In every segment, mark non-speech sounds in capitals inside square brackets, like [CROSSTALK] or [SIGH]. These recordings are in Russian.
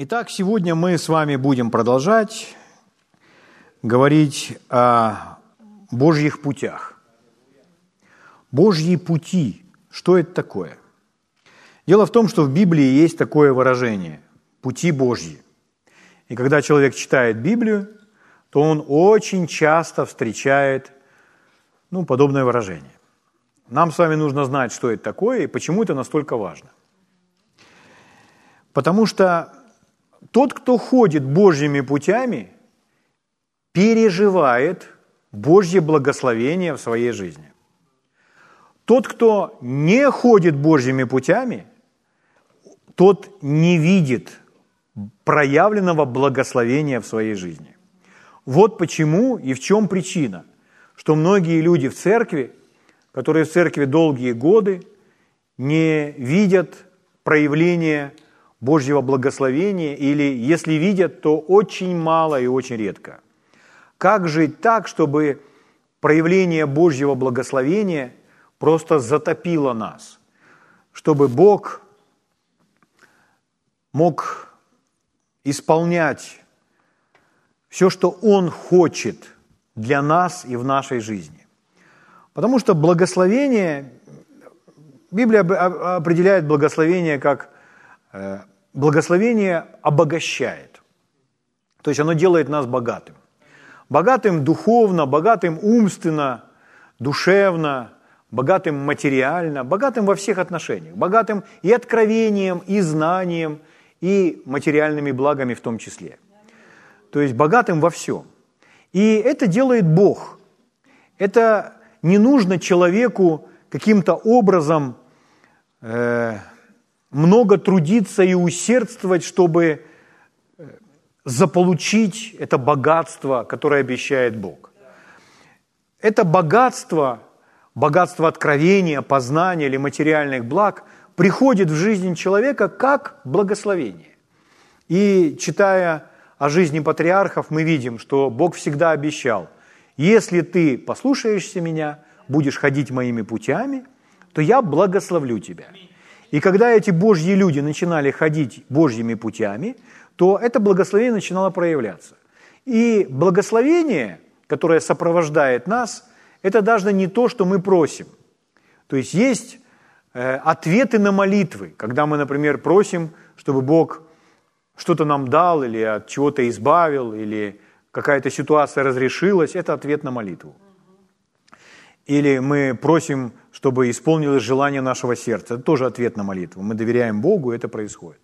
Итак, сегодня мы с вами будем продолжать говорить о Божьих путях. Божьи пути. Что это такое? Дело в том, что в Библии есть такое выражение – пути Божьи. И когда человек читает Библию, то он очень часто встречает ну, подобное выражение. Нам с вами нужно знать, что это такое и почему это настолько важно. Потому что тот, кто ходит Божьими путями, переживает Божье благословение в своей жизни. Тот, кто не ходит Божьими путями, тот не видит проявленного благословения в своей жизни. Вот почему и в чем причина, что многие люди в церкви, которые в церкви долгие годы, не видят проявления Божьего благословения или, если видят, то очень мало и очень редко. Как жить так, чтобы проявление Божьего благословения просто затопило нас, чтобы Бог мог исполнять все, что Он хочет для нас и в нашей жизни. Потому что благословение, Библия определяет благословение как благословение обогащает. То есть оно делает нас богатым. Богатым духовно, богатым умственно, душевно, богатым материально, богатым во всех отношениях, богатым и откровением, и знанием, и материальными благами в том числе. То есть богатым во всем. И это делает Бог. Это не нужно человеку каким-то образом э, много трудиться и усердствовать, чтобы э, заполучить это богатство, которое обещает Бог. Это богатство, богатство откровения, познания или материальных благ – приходит в жизнь человека как благословение. И читая о жизни патриархов, мы видим, что Бог всегда обещал, если ты послушаешься меня, будешь ходить моими путями, то я благословлю тебя. И когда эти Божьи люди начинали ходить Божьими путями, то это благословение начинало проявляться. И благословение, которое сопровождает нас, это даже не то, что мы просим. То есть есть Э, ответы на молитвы, когда мы, например, просим, чтобы Бог что-то нам дал или от чего-то избавил, или какая-то ситуация разрешилась, это ответ на молитву. Или мы просим, чтобы исполнилось желание нашего сердца, это тоже ответ на молитву. Мы доверяем Богу, и это происходит.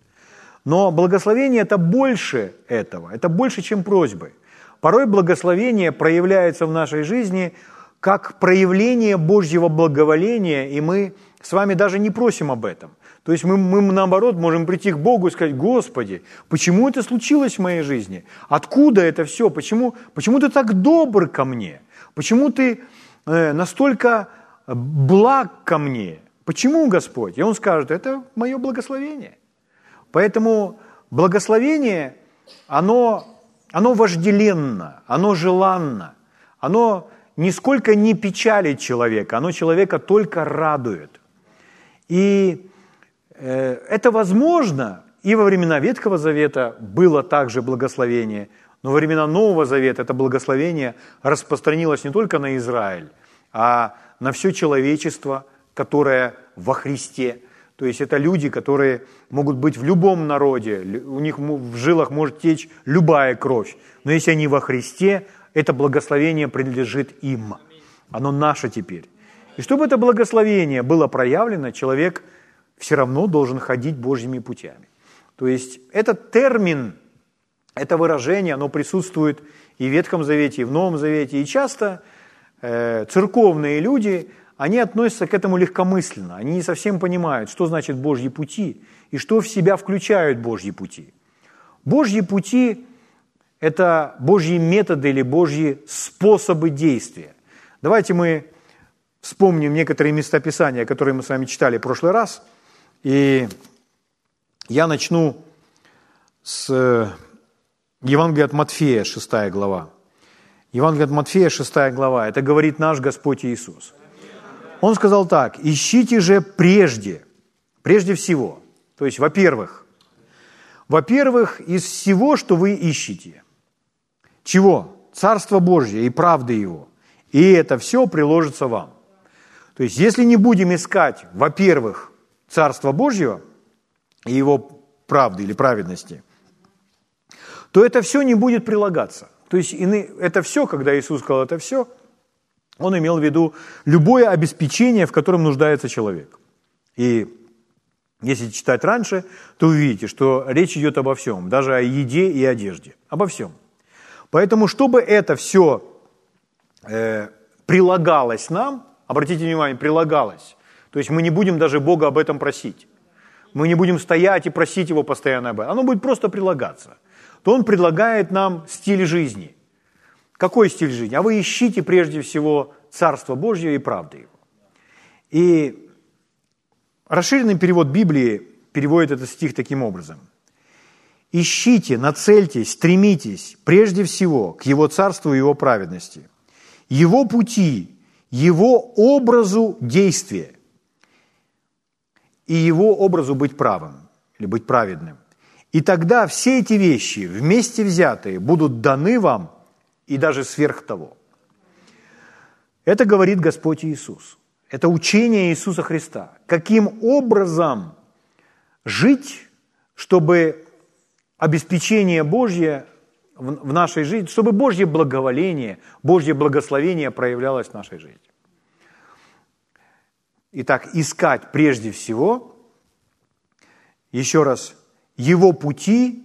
Но благословение – это больше этого, это больше, чем просьбы. Порой благословение проявляется в нашей жизни как проявление Божьего благоволения, и мы с вами даже не просим об этом. То есть мы, мы наоборот можем прийти к Богу и сказать, Господи, почему это случилось в моей жизни? Откуда это все? Почему, почему ты так добр ко мне? Почему ты настолько благ ко мне? Почему, Господь? И Он скажет, это мое благословение. Поэтому благословение, оно, оно вожделенно, оно желанно, оно нисколько не печалит человека, оно человека только радует – и э, это возможно, и во времена Ветхого Завета было также благословение, но во времена Нового Завета это благословение распространилось не только на Израиль, а на все человечество, которое во Христе. То есть это люди, которые могут быть в любом народе, у них в жилах может течь любая кровь. Но если они во Христе, это благословение принадлежит им. Оно наше теперь. И чтобы это благословение было проявлено, человек все равно должен ходить Божьими путями. То есть этот термин, это выражение, оно присутствует и в Ветхом Завете, и в Новом Завете. И часто э, церковные люди, они относятся к этому легкомысленно. Они не совсем понимают, что значит Божьи пути и что в себя включают Божьи пути. Божьи пути – это Божьи методы или Божьи способы действия. Давайте мы вспомним некоторые местописания, которые мы с вами читали в прошлый раз. И я начну с Евангелия от Матфея, 6 глава. Евангелие от Матфея, 6 глава. Это говорит наш Господь Иисус. Он сказал так, «Ищите же прежде, прежде всего». То есть, во-первых, Во-первых, из всего, что вы ищете. Чего? Царство Божье и правды Его. И это все приложится вам. То есть, если не будем искать, во-первых, Царство Божьего и Его правды или праведности, то это все не будет прилагаться. То есть это все, когда Иисус сказал это все, Он имел в виду любое обеспечение, в котором нуждается человек. И если читать раньше, то увидите, что речь идет обо всем, даже о еде и одежде, обо всем. Поэтому, чтобы это все э, прилагалось нам, обратите внимание, прилагалось, то есть мы не будем даже Бога об этом просить, мы не будем стоять и просить Его постоянно об этом, оно будет просто прилагаться, то Он предлагает нам стиль жизни. Какой стиль жизни? А вы ищите прежде всего Царство Божье и правды Его. И Расширенный перевод Библии переводит этот стих таким образом. «Ищите, нацельтесь, стремитесь прежде всего к Его царству и Его праведности, Его пути, Его образу действия и Его образу быть правым или быть праведным. И тогда все эти вещи, вместе взятые, будут даны вам и даже сверх того». Это говорит Господь Иисус – это учение Иисуса Христа. Каким образом жить, чтобы обеспечение Божье в нашей жизни, чтобы Божье благоволение, Божье благословение проявлялось в нашей жизни. Итак, искать прежде всего, еще раз, Его пути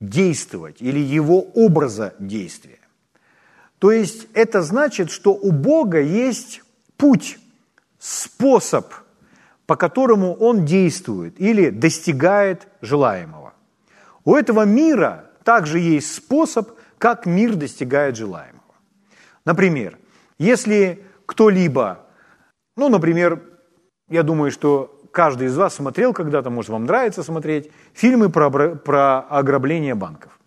действовать или Его образа действия. То есть это значит, что у Бога есть путь, способ, по которому он действует или достигает желаемого. У этого мира также есть способ, как мир достигает желаемого. Например, если кто-либо, ну, например, я думаю, что каждый из вас смотрел когда-то, может, вам нравится смотреть, фильмы про, про ограбление банков.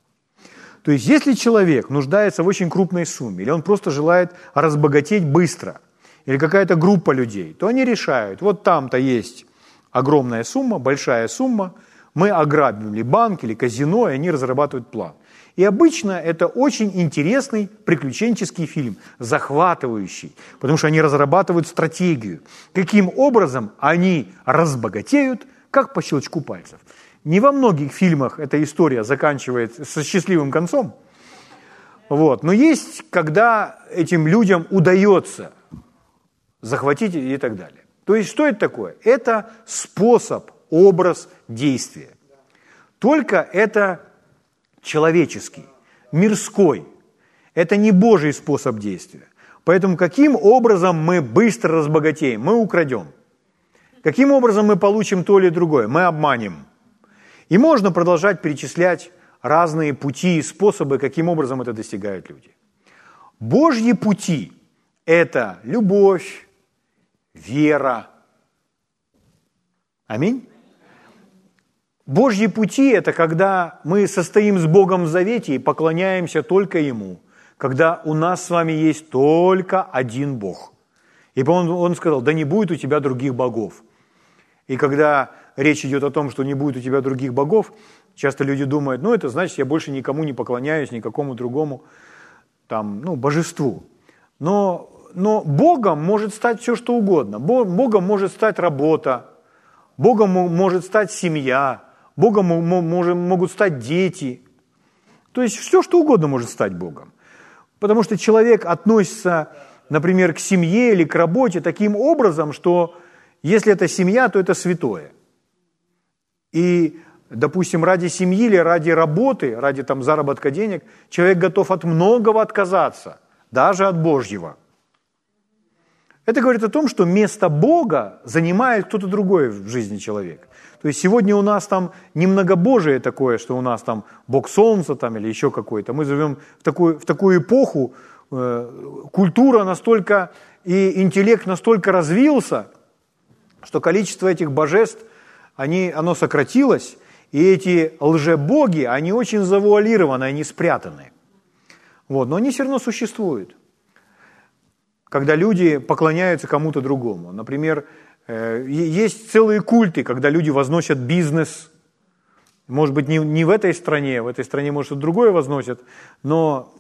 То есть, если человек нуждается в очень крупной сумме, или он просто желает разбогатеть быстро – или какая-то группа людей, то они решают, вот там-то есть огромная сумма, большая сумма, мы ограбили банк или казино, и они разрабатывают план. И обычно это очень интересный приключенческий фильм, захватывающий, потому что они разрабатывают стратегию, каким образом они разбогатеют, как по щелчку пальцев. Не во многих фильмах эта история заканчивается со счастливым концом, вот. но есть, когда этим людям удается захватить и так далее. То есть что это такое? Это способ, образ действия. Только это человеческий, мирской. Это не Божий способ действия. Поэтому каким образом мы быстро разбогатеем? Мы украдем. Каким образом мы получим то или другое? Мы обманем. И можно продолжать перечислять разные пути и способы, каким образом это достигают люди. Божьи пути – это любовь, вера. Аминь. Божьи пути – это когда мы состоим с Богом в завете и поклоняемся только Ему, когда у нас с вами есть только один Бог. И он, он сказал, да не будет у тебя других богов. И когда речь идет о том, что не будет у тебя других богов, часто люди думают, ну это значит, я больше никому не поклоняюсь, никакому другому там, ну, божеству. Но но Богом может стать все, что угодно. Богом может стать работа, Богом может стать семья, Богом могут стать дети. То есть все, что угодно может стать Богом. Потому что человек относится, например, к семье или к работе таким образом, что если это семья, то это святое. И, допустим, ради семьи или ради работы, ради там, заработка денег, человек готов от многого отказаться, даже от Божьего – это говорит о том, что место Бога занимает кто-то другой в жизни человека. То есть сегодня у нас там не многобожие такое, что у нас там Бог Солнца там или еще какой-то. Мы живем в такую, в такую эпоху, э, культура настолько и интеллект настолько развился, что количество этих божеств, они, оно сократилось, и эти лжебоги, они очень завуалированы, они спрятаны. Вот, но они все равно существуют когда люди поклоняются кому-то другому. Например, есть целые культы, когда люди возносят бизнес, Может быть, не, не в этой стране, в этой стране, может, и другое возносят, но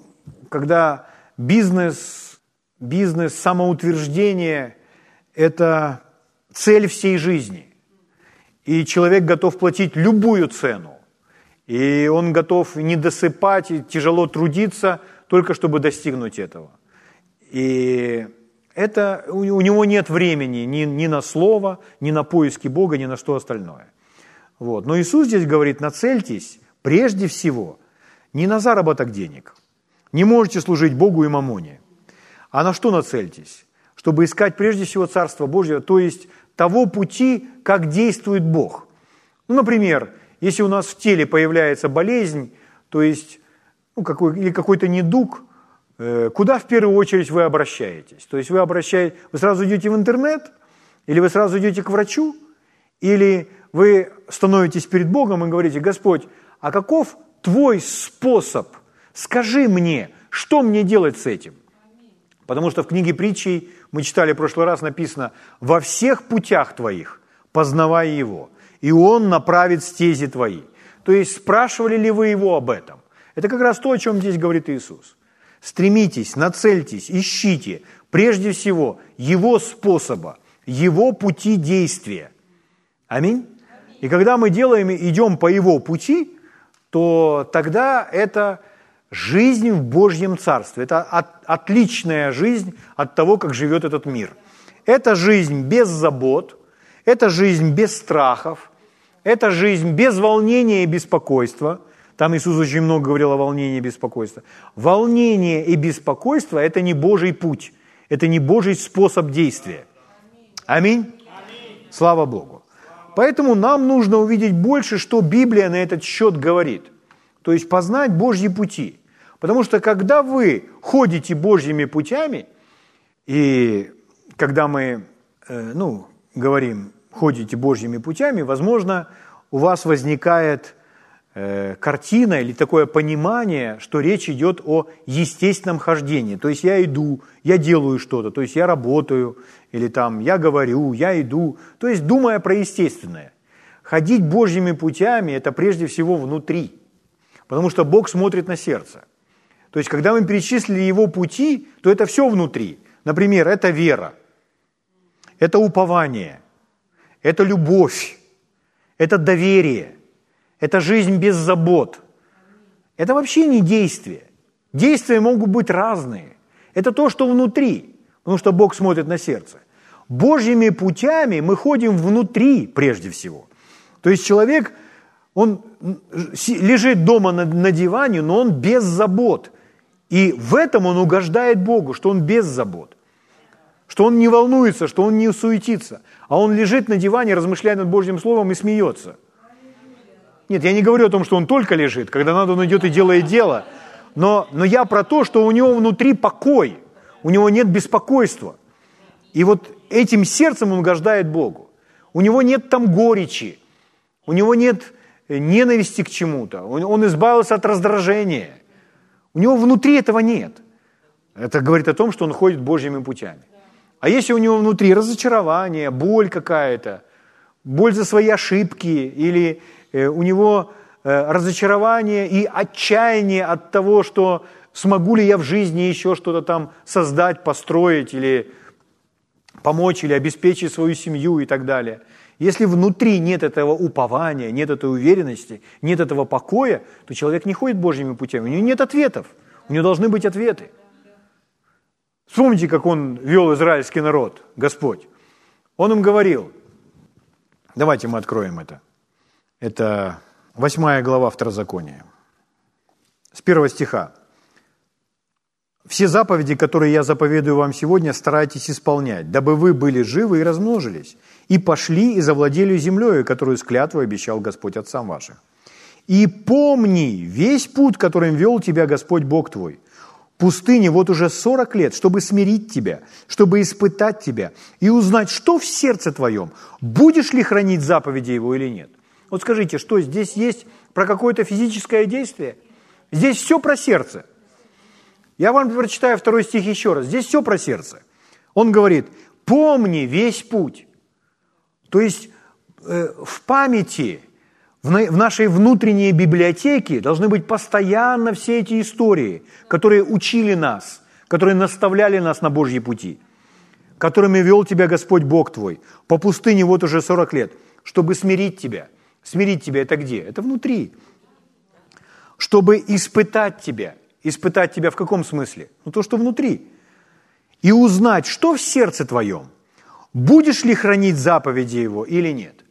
когда бизнес, бизнес, самоутверждение – это цель всей жизни, и человек готов платить любую цену, и он готов не досыпать и тяжело трудиться, только чтобы достигнуть этого. И это, у него нет времени ни, ни на слово, ни на поиски Бога, ни на что остальное. Вот. Но Иисус здесь говорит, нацельтесь прежде всего не на заработок денег. Не можете служить Богу и мамоне. А на что нацельтесь? Чтобы искать прежде всего Царство Божье, то есть того пути, как действует Бог. Ну, например, если у нас в теле появляется болезнь, то есть ну, какой, или какой-то недуг, куда в первую очередь вы обращаетесь? То есть вы обращаетесь, вы сразу идете в интернет, или вы сразу идете к врачу, или вы становитесь перед Богом и говорите, Господь, а каков твой способ? Скажи мне, что мне делать с этим? Потому что в книге притчей, мы читали в прошлый раз, написано, во всех путях твоих познавай его, и он направит стези твои. То есть спрашивали ли вы его об этом? Это как раз то, о чем здесь говорит Иисус. Стремитесь, нацельтесь, ищите прежде всего Его способа, Его пути действия. Аминь. И когда мы делаем, идем по Его пути, то тогда это жизнь в Божьем Царстве. Это от, отличная жизнь от того, как живет этот мир. Это жизнь без забот, это жизнь без страхов, это жизнь без волнения и беспокойства – там Иисус очень много говорил о волнении и беспокойстве. Волнение и беспокойство – это не Божий путь, это не Божий способ действия. Аминь? Слава Богу. Поэтому нам нужно увидеть больше, что Библия на этот счет говорит. То есть познать Божьи пути. Потому что когда вы ходите Божьими путями, и когда мы э, ну, говорим «ходите Божьими путями», возможно, у вас возникает картина или такое понимание, что речь идет о естественном хождении. То есть я иду, я делаю что-то, то есть я работаю, или там я говорю, я иду. То есть думая про естественное. Ходить Божьими путями – это прежде всего внутри, потому что Бог смотрит на сердце. То есть когда мы перечислили Его пути, то это все внутри. Например, это вера, это упование, это любовь, это доверие – это жизнь без забот. Это вообще не действие. Действия могут быть разные. Это то, что внутри, потому что Бог смотрит на сердце. Божьими путями мы ходим внутри прежде всего. То есть человек, он лежит дома на, на диване, но он без забот. И в этом он угождает Богу, что он без забот. Что он не волнуется, что он не суетится. А он лежит на диване, размышляет над Божьим Словом и смеется – нет, я не говорю о том, что он только лежит. Когда надо, он идет и делает дело. Но, но я про то, что у него внутри покой, у него нет беспокойства. И вот этим сердцем он угождает Богу. У него нет там горечи, у него нет э, ненависти к чему-то, он, он избавился от раздражения. У него внутри этого нет. Это говорит о том, что он ходит Божьими путями. А если у него внутри разочарование, боль какая-то, боль за свои ошибки или у него э, разочарование и отчаяние от того, что смогу ли я в жизни еще что-то там создать, построить или помочь или обеспечить свою семью и так далее. Если внутри нет этого упования, нет этой уверенности, нет этого покоя, то человек не ходит Божьими путями, у него нет ответов, у него должны быть ответы. Вспомните, как он вел израильский народ, Господь. Он им говорил, давайте мы откроем это – это восьмая глава Второзакония. С первого стиха. «Все заповеди, которые я заповедую вам сегодня, старайтесь исполнять, дабы вы были живы и размножились, и пошли и завладели землей, которую с клятвой обещал Господь отцам вашим. И помни весь путь, которым вел тебя Господь Бог твой, пустыне вот уже 40 лет, чтобы смирить тебя, чтобы испытать тебя и узнать, что в сердце твоем, будешь ли хранить заповеди его или нет. Вот скажите, что здесь есть про какое-то физическое действие? Здесь все про сердце. Я вам прочитаю второй стих еще раз. Здесь все про сердце. Он говорит, помни весь путь. То есть э, в памяти, в нашей внутренней библиотеке должны быть постоянно все эти истории, которые учили нас, которые наставляли нас на Божьи пути, которыми вел тебя Господь Бог твой по пустыне вот уже 40 лет, чтобы смирить тебя. Смирить тебя это где? Это внутри. Чтобы испытать тебя. Испытать тебя в каком смысле? Ну то, что внутри. И узнать, что в сердце твоем. Будешь ли хранить заповеди Его или нет.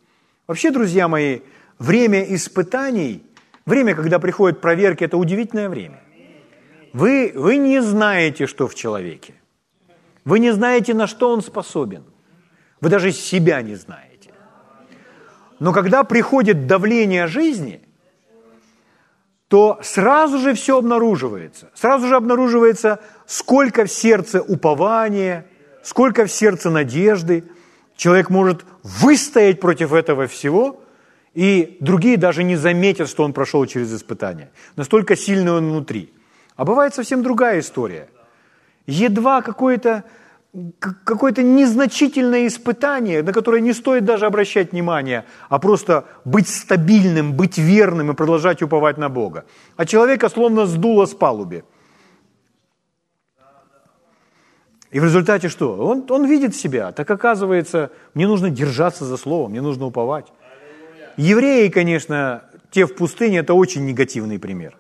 Вообще, друзья мои, время испытаний, время, когда приходят проверки, это удивительное время. Вы, вы не знаете, что в человеке. Вы не знаете, на что он способен. Вы даже себя не знаете. Но когда приходит давление жизни, то сразу же все обнаруживается. Сразу же обнаруживается, сколько в сердце упования, сколько в сердце надежды. Человек может выстоять против этого всего – и другие даже не заметят, что он прошел через испытание. Настолько сильный он внутри. А бывает совсем другая история. Едва какое-то какое-то незначительное испытание, на которое не стоит даже обращать внимание, а просто быть стабильным, быть верным и продолжать уповать на Бога. А человека словно сдуло с палуби. И в результате что? Он, он видит себя. Так оказывается, мне нужно держаться за слово, мне нужно уповать. Евреи, конечно, те в пустыне, это очень негативный пример.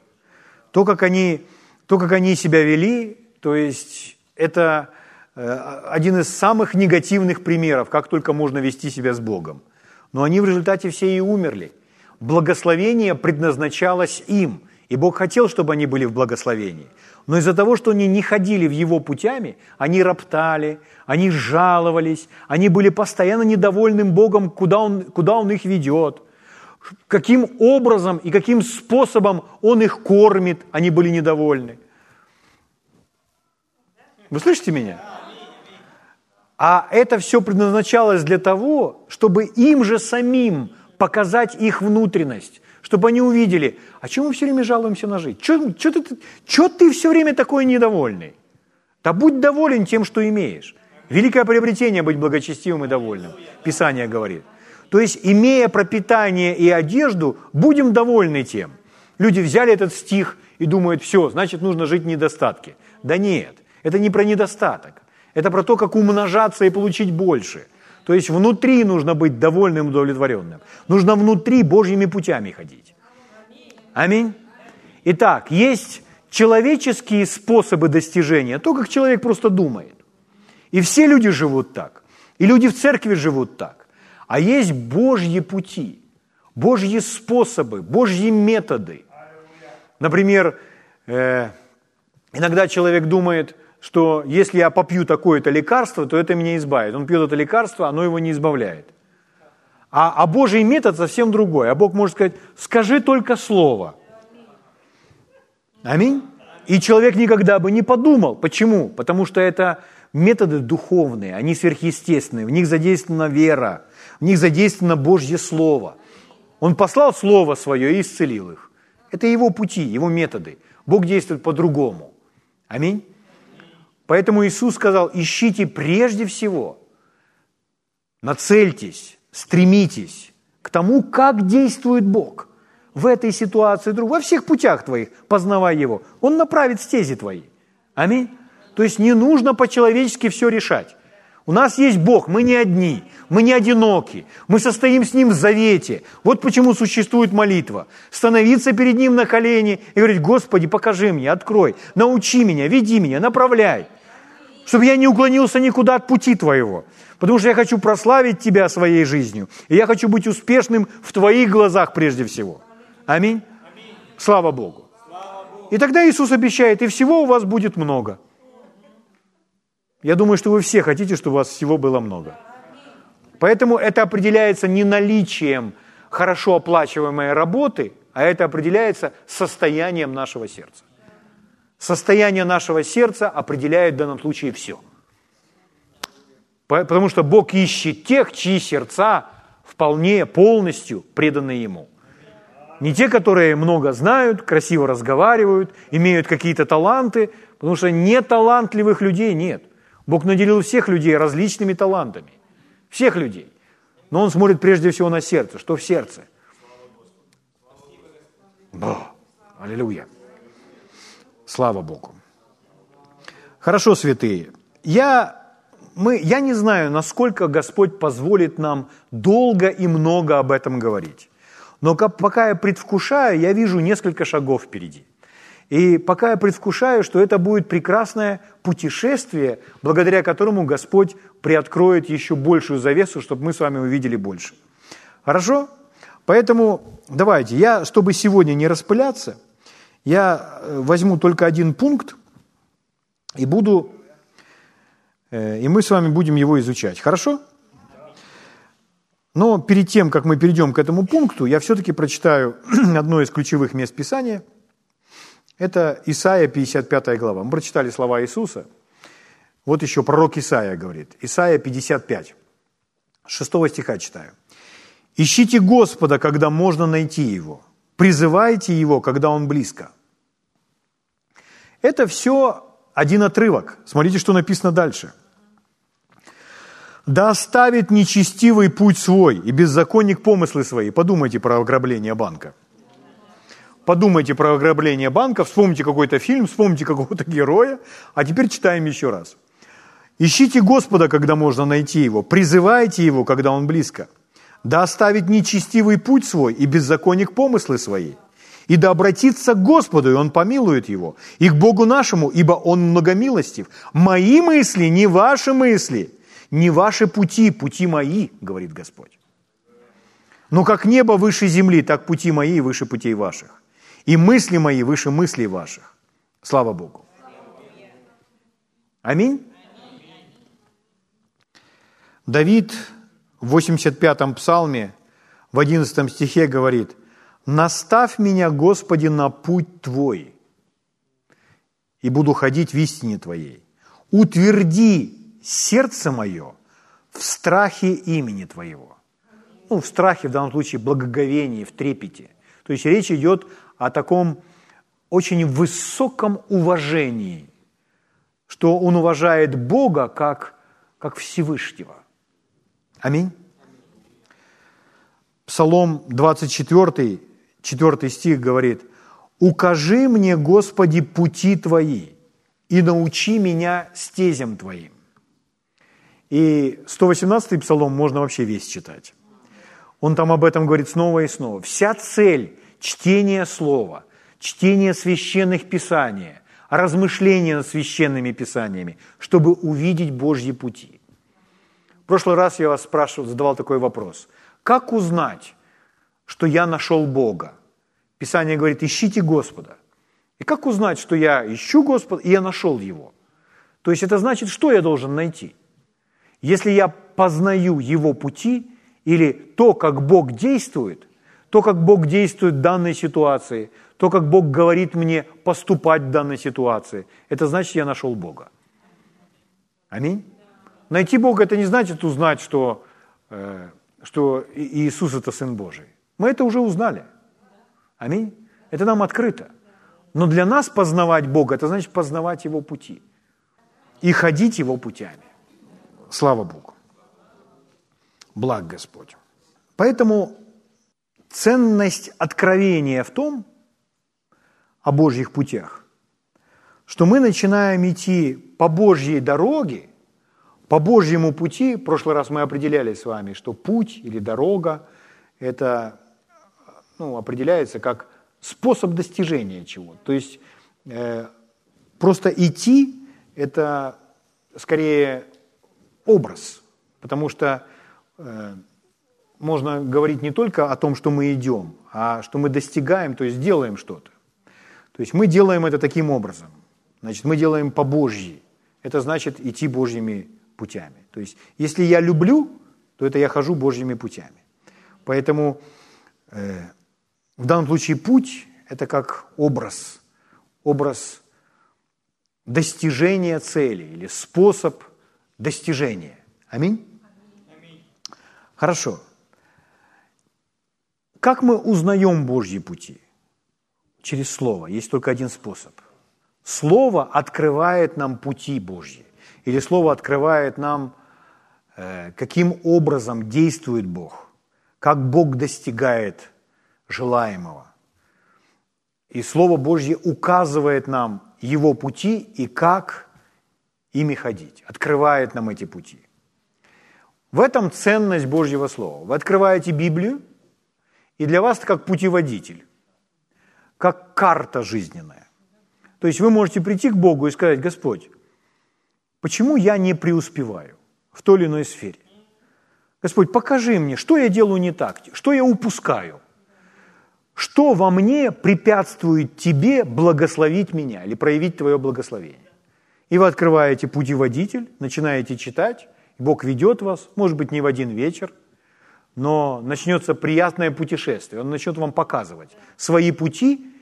То, как они, то, как они себя вели, то есть это один из самых негативных примеров, как только можно вести себя с Богом. Но они в результате все и умерли. Благословение предназначалось им, и Бог хотел, чтобы они были в благословении. Но из-за того, что они не ходили в Его путями, они роптали, они жаловались, они были постоянно недовольным Богом, куда Он, куда он их ведет каким образом и каким способом он их кормит, они были недовольны. Вы слышите меня? А это все предназначалось для того, чтобы им же самим показать их внутренность, чтобы они увидели, а чему мы все время жалуемся на жизнь? Чего ты, чё ты все время такой недовольный? Да будь доволен тем, что имеешь. Великое приобретение быть благочестивым и довольным. Писание говорит – то есть, имея пропитание и одежду, будем довольны тем. Люди взяли этот стих и думают, все, значит, нужно жить в недостатке. Да нет, это не про недостаток. Это про то, как умножаться и получить больше. То есть внутри нужно быть довольным, удовлетворенным. Нужно внутри Божьими путями ходить. Аминь. Итак, есть человеческие способы достижения, то, как человек просто думает. И все люди живут так. И люди в церкви живут так. А есть Божьи пути, Божьи способы, Божьи методы. Например, э, иногда человек думает, что если я попью такое-то лекарство, то это меня избавит. Он пьет это лекарство, оно его не избавляет. А, а Божий метод совсем другой. А Бог может сказать, скажи только слово. Аминь. И человек никогда бы не подумал. Почему? Потому что это методы духовные, они сверхъестественные, в них задействована вера в них задействовано Божье Слово. Он послал Слово Свое и исцелил их. Это его пути, его методы. Бог действует по-другому. Аминь. Поэтому Иисус сказал, ищите прежде всего, нацельтесь, стремитесь к тому, как действует Бог в этой ситуации, во всех путях твоих, познавай Его. Он направит стези твои. Аминь. То есть не нужно по-человечески все решать. У нас есть Бог, мы не одни, мы не одиноки, мы состоим с Ним в завете. Вот почему существует молитва. Становиться перед Ним на колени и говорить, Господи, покажи мне, открой, научи меня, веди меня, направляй. Чтобы я не уклонился никуда от пути Твоего. Потому что я хочу прославить Тебя своей жизнью. И я хочу быть успешным в Твоих глазах прежде всего. Аминь. Слава Богу. И тогда Иисус обещает, и всего у вас будет много – я думаю, что вы все хотите, чтобы у вас всего было много. Поэтому это определяется не наличием хорошо оплачиваемой работы, а это определяется состоянием нашего сердца. Состояние нашего сердца определяет в данном случае все. Потому что Бог ищет тех, чьи сердца вполне полностью преданы Ему. Не те, которые много знают, красиво разговаривают, имеют какие-то таланты, потому что неталантливых людей нет. Бог наделил всех людей различными талантами. Всех людей. Но Он смотрит прежде всего на сердце. Что в сердце? Бо. Аллилуйя. Слава Богу. Хорошо, святые. Я, мы, я не знаю, насколько Господь позволит нам долго и много об этом говорить. Но пока я предвкушаю, я вижу несколько шагов впереди. И пока я предвкушаю, что это будет прекрасное путешествие, благодаря которому Господь приоткроет еще большую завесу, чтобы мы с вами увидели больше. Хорошо? Поэтому давайте, я, чтобы сегодня не распыляться, я э, возьму только один пункт и буду, э, и мы с вами будем его изучать. Хорошо? Но перед тем, как мы перейдем к этому пункту, я все-таки прочитаю [CLEARS THROAT] одно из ключевых мест Писания – это Исаия 55 глава. Мы прочитали слова Иисуса. Вот еще пророк Исаия говорит. Исаия 55. 6 стиха читаю. «Ищите Господа, когда можно найти Его. Призывайте Его, когда Он близко». Это все один отрывок. Смотрите, что написано дальше. «Да оставит нечестивый путь свой и беззаконник помыслы свои». Подумайте про ограбление банка – подумайте про ограбление банка, вспомните какой-то фильм, вспомните какого-то героя, а теперь читаем еще раз. Ищите Господа, когда можно найти Его, призывайте Его, когда Он близко. Да оставит нечестивый путь свой и беззаконник помыслы свои. И да обратится к Господу, и Он помилует его, и к Богу нашему, ибо Он многомилостив. Мои мысли, не ваши мысли, не ваши пути, пути мои, говорит Господь. Но как небо выше земли, так пути мои выше путей ваших и мысли мои выше мыслей ваших. Слава Богу. Аминь. Давид в 85-м псалме в 11 стихе говорит, «Наставь меня, Господи, на путь Твой, и буду ходить в истине Твоей. Утверди сердце мое в страхе имени Твоего». Ну, в страхе, в данном случае, благоговении, в трепете. То есть речь идет о таком очень высоком уважении, что он уважает Бога как, как Всевышнего. Аминь. Псалом 24, 4 стих говорит, «Укажи мне, Господи, пути Твои, и научи меня стезям Твоим». И 118 псалом можно вообще весь читать. Он там об этом говорит снова и снова. Вся цель чтение Слова, чтение священных Писаний, размышления над священными Писаниями, чтобы увидеть Божьи пути. В прошлый раз я вас спрашивал, задавал такой вопрос. Как узнать, что я нашел Бога? Писание говорит, ищите Господа. И как узнать, что я ищу Господа, и я нашел Его? То есть это значит, что я должен найти? Если я познаю Его пути, или то, как Бог действует, то, как Бог действует в данной ситуации, то, как Бог говорит мне поступать в данной ситуации, это значит, я нашел Бога. Аминь. Найти Бога это не значит узнать, что, э, что Иисус это Сын Божий. Мы это уже узнали. Аминь. Это нам открыто. Но для нас познавать Бога, это значит познавать Его пути и ходить Его путями. Слава Богу. Благ Господь. Поэтому ценность откровения в том, о Божьих путях, что мы начинаем идти по Божьей дороге, по Божьему пути. В прошлый раз мы определяли с вами, что путь или дорога – это ну, определяется как способ достижения чего. То есть э, просто идти – это скорее образ, потому что э, можно говорить не только о том, что мы идем, а что мы достигаем, то есть делаем что-то. То есть мы делаем это таким образом. Значит, мы делаем по Божьи. Это значит идти Божьими путями. То есть если я люблю, то это я хожу Божьими путями. Поэтому э, в данном случае путь – это как образ, образ достижения цели или способ достижения. Аминь? Аминь. Хорошо. Как мы узнаем Божьи пути? Через Слово. Есть только один способ. Слово открывает нам пути Божьи. Или Слово открывает нам, э, каким образом действует Бог, как Бог достигает желаемого. И Слово Божье указывает нам Его пути и как ими ходить, открывает нам эти пути. В этом ценность Божьего Слова. Вы открываете Библию, и для вас это как путеводитель, как карта жизненная. То есть вы можете прийти к Богу и сказать, Господь, почему я не преуспеваю в той или иной сфере? Господь, покажи мне, что я делаю не так, что я упускаю. Что во мне препятствует тебе благословить меня или проявить твое благословение? И вы открываете путеводитель, начинаете читать, Бог ведет вас, может быть, не в один вечер, но начнется приятное путешествие. Он начнет вам показывать свои пути,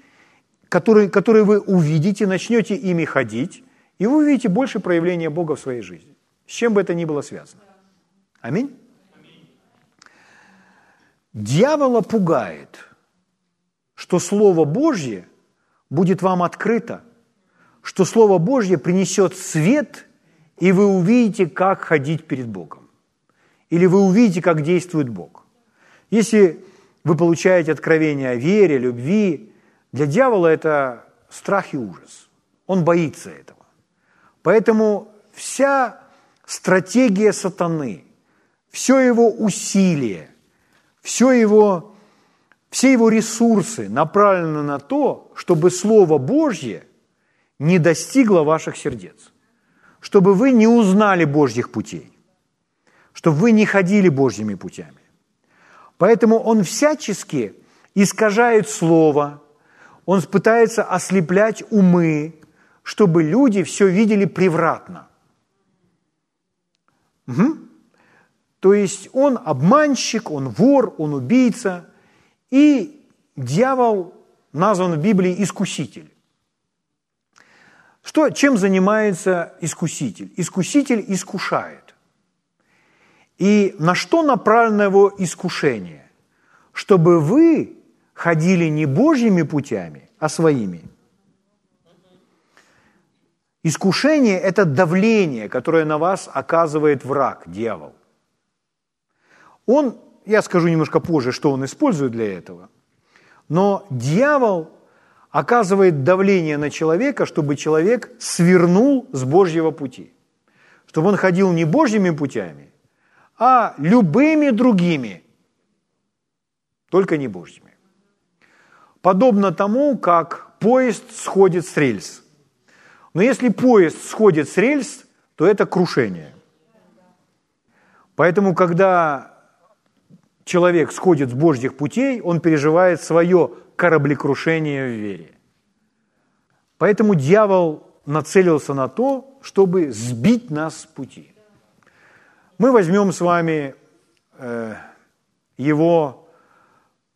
которые, которые вы увидите, начнете ими ходить, и вы увидите больше проявления Бога в своей жизни. С чем бы это ни было связано. Аминь. Дьявола пугает, что Слово Божье будет вам открыто, что Слово Божье принесет свет, и вы увидите, как ходить перед Богом. Или вы увидите, как действует Бог. Если вы получаете откровение о вере, любви, для дьявола это страх и ужас. Он боится этого. Поэтому вся стратегия сатаны, все его усилие, все его, все его ресурсы направлены на то, чтобы Слово Божье не достигло ваших сердец, чтобы вы не узнали Божьих путей, чтобы вы не ходили Божьими путями. Поэтому он всячески искажает Слово, он пытается ослеплять умы, чтобы люди все видели превратно. Угу. То есть он обманщик, он вор, он убийца. И дьявол назван в Библии искуситель. Что, чем занимается искуситель? Искуситель искушает. И на что направлено его искушение? Чтобы вы ходили не Божьими путями, а своими. Искушение – это давление, которое на вас оказывает враг, дьявол. Он, я скажу немножко позже, что он использует для этого, но дьявол оказывает давление на человека, чтобы человек свернул с Божьего пути, чтобы он ходил не Божьими путями, а любыми другими, только не Божьими. Подобно тому, как поезд сходит с рельс. Но если поезд сходит с рельс, то это крушение. Поэтому, когда человек сходит с Божьих путей, он переживает свое кораблекрушение в вере. Поэтому дьявол нацелился на то, чтобы сбить нас с пути. Мы возьмем с вами э, его,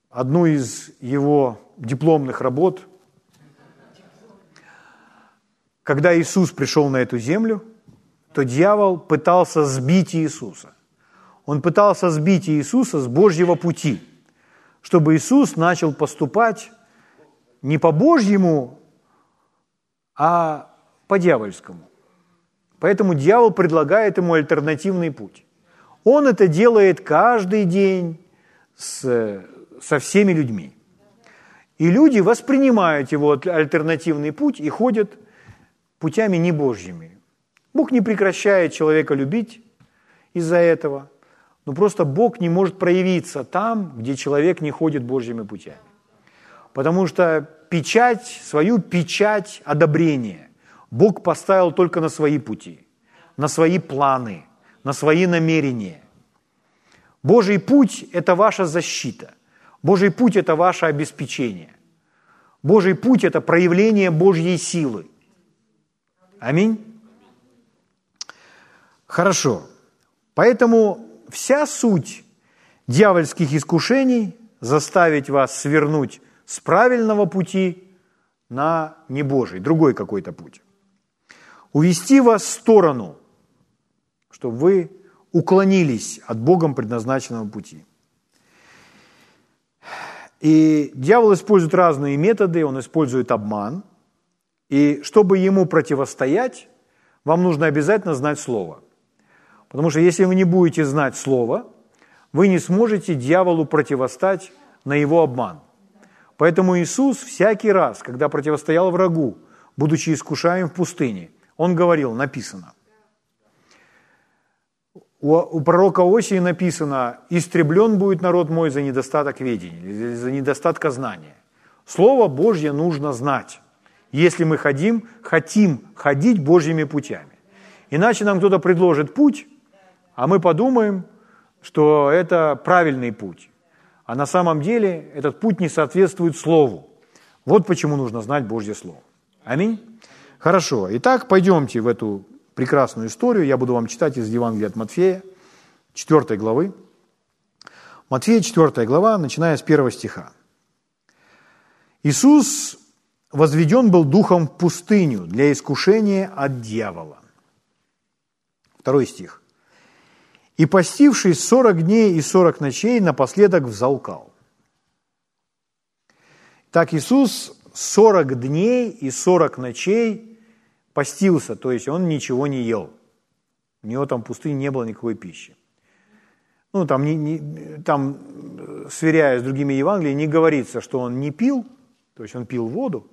одну из его дипломных работ. Когда Иисус пришел на эту землю, то дьявол пытался сбить Иисуса. Он пытался сбить Иисуса с Божьего пути, чтобы Иисус начал поступать не по Божьему, а по дьявольскому. Поэтому дьявол предлагает ему альтернативный путь. Он это делает каждый день с, со всеми людьми. И люди воспринимают его альтернативный путь и ходят путями не Божьими. Бог не прекращает человека любить из-за этого – но просто Бог не может проявиться там, где человек не ходит Божьими путями. Потому что печать, свою печать одобрения Бог поставил только на свои пути, на свои планы, на свои намерения. Божий путь – это ваша защита. Божий путь – это ваше обеспечение. Божий путь – это проявление Божьей силы. Аминь. Хорошо. Поэтому вся суть дьявольских искушений – заставить вас свернуть с правильного пути на небожий, другой какой-то путь. Увести вас в сторону, чтобы вы уклонились от Богом предназначенного пути. И дьявол использует разные методы, он использует обман. И чтобы ему противостоять, вам нужно обязательно знать Слово – Потому что если вы не будете знать Слово, вы не сможете дьяволу противостать на его обман. Поэтому Иисус всякий раз, когда противостоял врагу, будучи искушаем в пустыне, Он говорил, написано. У, у пророка Осии написано, «Истреблен будет народ мой за недостаток ведения, за недостатка знания». Слово Божье нужно знать, если мы хотим, хотим ходить Божьими путями. Иначе нам кто-то предложит путь, а мы подумаем, что это правильный путь. А на самом деле этот путь не соответствует Слову. Вот почему нужно знать Божье Слово. Аминь. Хорошо. Итак, пойдемте в эту прекрасную историю. Я буду вам читать из Евангелия от Матфея, 4 главы. Матфея, 4 глава, начиная с 1 стиха. Иисус возведен был духом в пустыню для искушения от дьявола. Второй стих. «И постившись сорок дней и сорок ночей, напоследок взалкал». Так Иисус сорок дней и сорок ночей постился, то есть Он ничего не ел. У Него там в пустыне не было никакой пищи. Ну, там, не, не, там, сверяя с другими Евангелиями, не говорится, что Он не пил, то есть Он пил воду,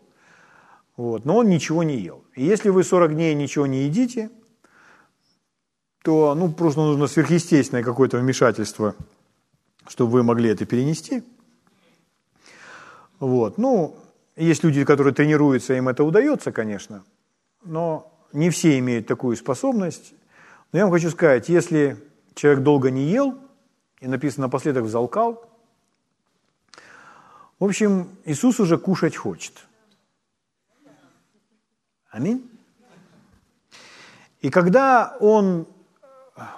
вот, но Он ничего не ел. И если вы 40 дней ничего не едите, то ну, просто нужно сверхъестественное какое-то вмешательство, чтобы вы могли это перенести. Вот. Ну, есть люди, которые тренируются, им это удается, конечно, но не все имеют такую способность. Но я вам хочу сказать, если человек долго не ел, и написано напоследок взалкал, в общем, Иисус уже кушать хочет. Аминь. И когда он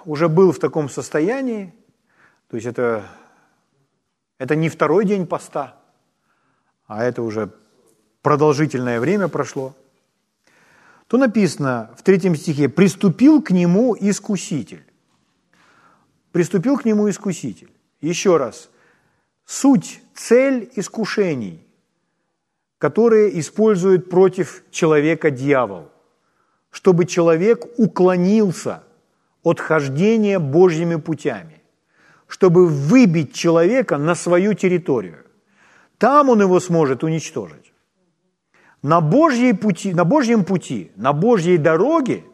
уже был в таком состоянии, то есть это, это не второй день поста, а это уже продолжительное время прошло, то написано в третьем стихе «приступил к нему искуситель». Приступил к нему искуситель. Еще раз, суть, цель искушений, которые использует против человека дьявол, чтобы человек уклонился – от хождения Божьими путями, чтобы выбить человека на свою территорию. Там он его сможет уничтожить. На, Божьей пути, на Божьем пути, на Божьей дороге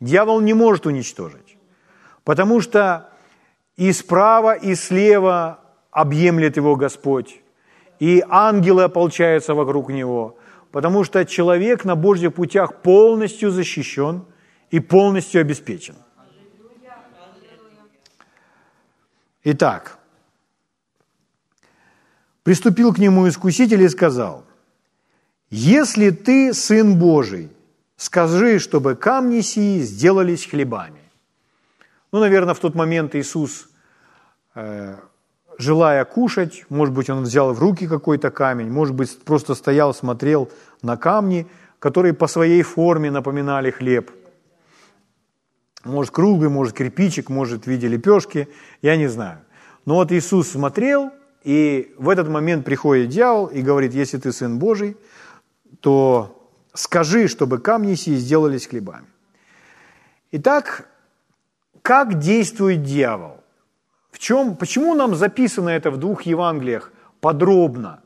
дьявол не может уничтожить, потому что и справа, и слева объемлет его Господь, и ангелы ополчаются вокруг него, потому что человек на Божьих путях полностью защищен и полностью обеспечен. Итак, приступил к нему искуситель и сказал, «Если ты Сын Божий, скажи, чтобы камни сии сделались хлебами». Ну, наверное, в тот момент Иисус, э, желая кушать, может быть, он взял в руки какой-то камень, может быть, просто стоял, смотрел на камни, которые по своей форме напоминали хлеб – может, круглый, может, кирпичик, может, в виде лепешки, я не знаю. Но вот Иисус смотрел, и в этот момент приходит дьявол и говорит, если ты Сын Божий, то скажи, чтобы камни сии сделались хлебами. Итак, как действует дьявол? В чем, почему нам записано это в двух Евангелиях подробно,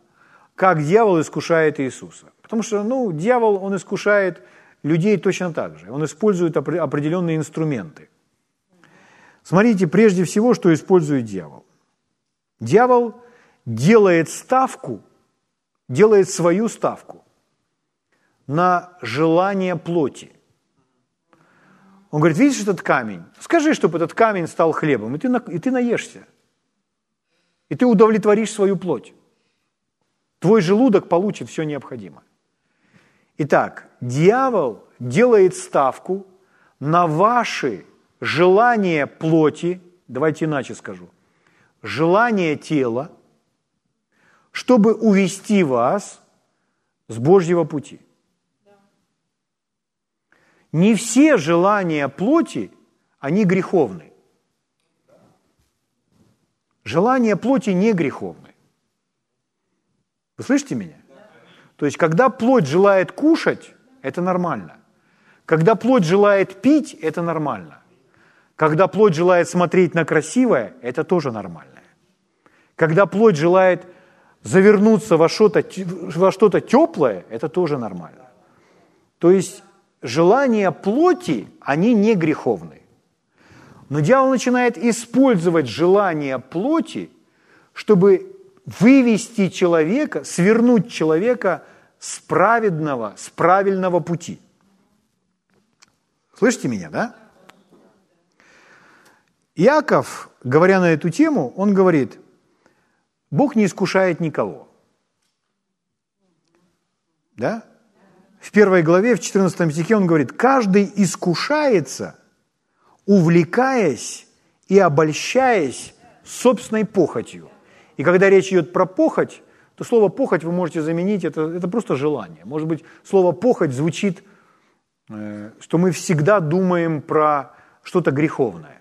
как дьявол искушает Иисуса? Потому что, ну, дьявол, он искушает людей точно так же. Он использует определенные инструменты. Смотрите, прежде всего, что использует дьявол. Дьявол делает ставку, делает свою ставку на желание плоти. Он говорит, видишь этот камень? Скажи, чтобы этот камень стал хлебом, и ты, и ты наешься. И ты удовлетворишь свою плоть. Твой желудок получит все необходимое. Итак, дьявол делает ставку на ваши желания плоти, давайте иначе скажу, желание тела, чтобы увести вас с Божьего пути. Не все желания плоти, они греховны. Желания плоти не греховны. Вы слышите меня? То есть, когда плоть желает кушать, это нормально. Когда плоть желает пить, это нормально. Когда плоть желает смотреть на красивое, это тоже нормально. Когда плоть желает завернуться во что-то, во что-то теплое, это тоже нормально. То есть желания плоти, они не греховны. Но дьявол начинает использовать желания плоти, чтобы вывести человека, свернуть человека с праведного, с правильного пути. Слышите меня, да? Иаков, говоря на эту тему, он говорит, Бог не искушает никого. Да? В первой главе, в 14 стихе он говорит, каждый искушается, увлекаясь и обольщаясь собственной похотью. И когда речь идет про похоть, то слово похоть вы можете заменить, это, это просто желание. Может быть, слово похоть звучит, э, что мы всегда думаем про что-то греховное.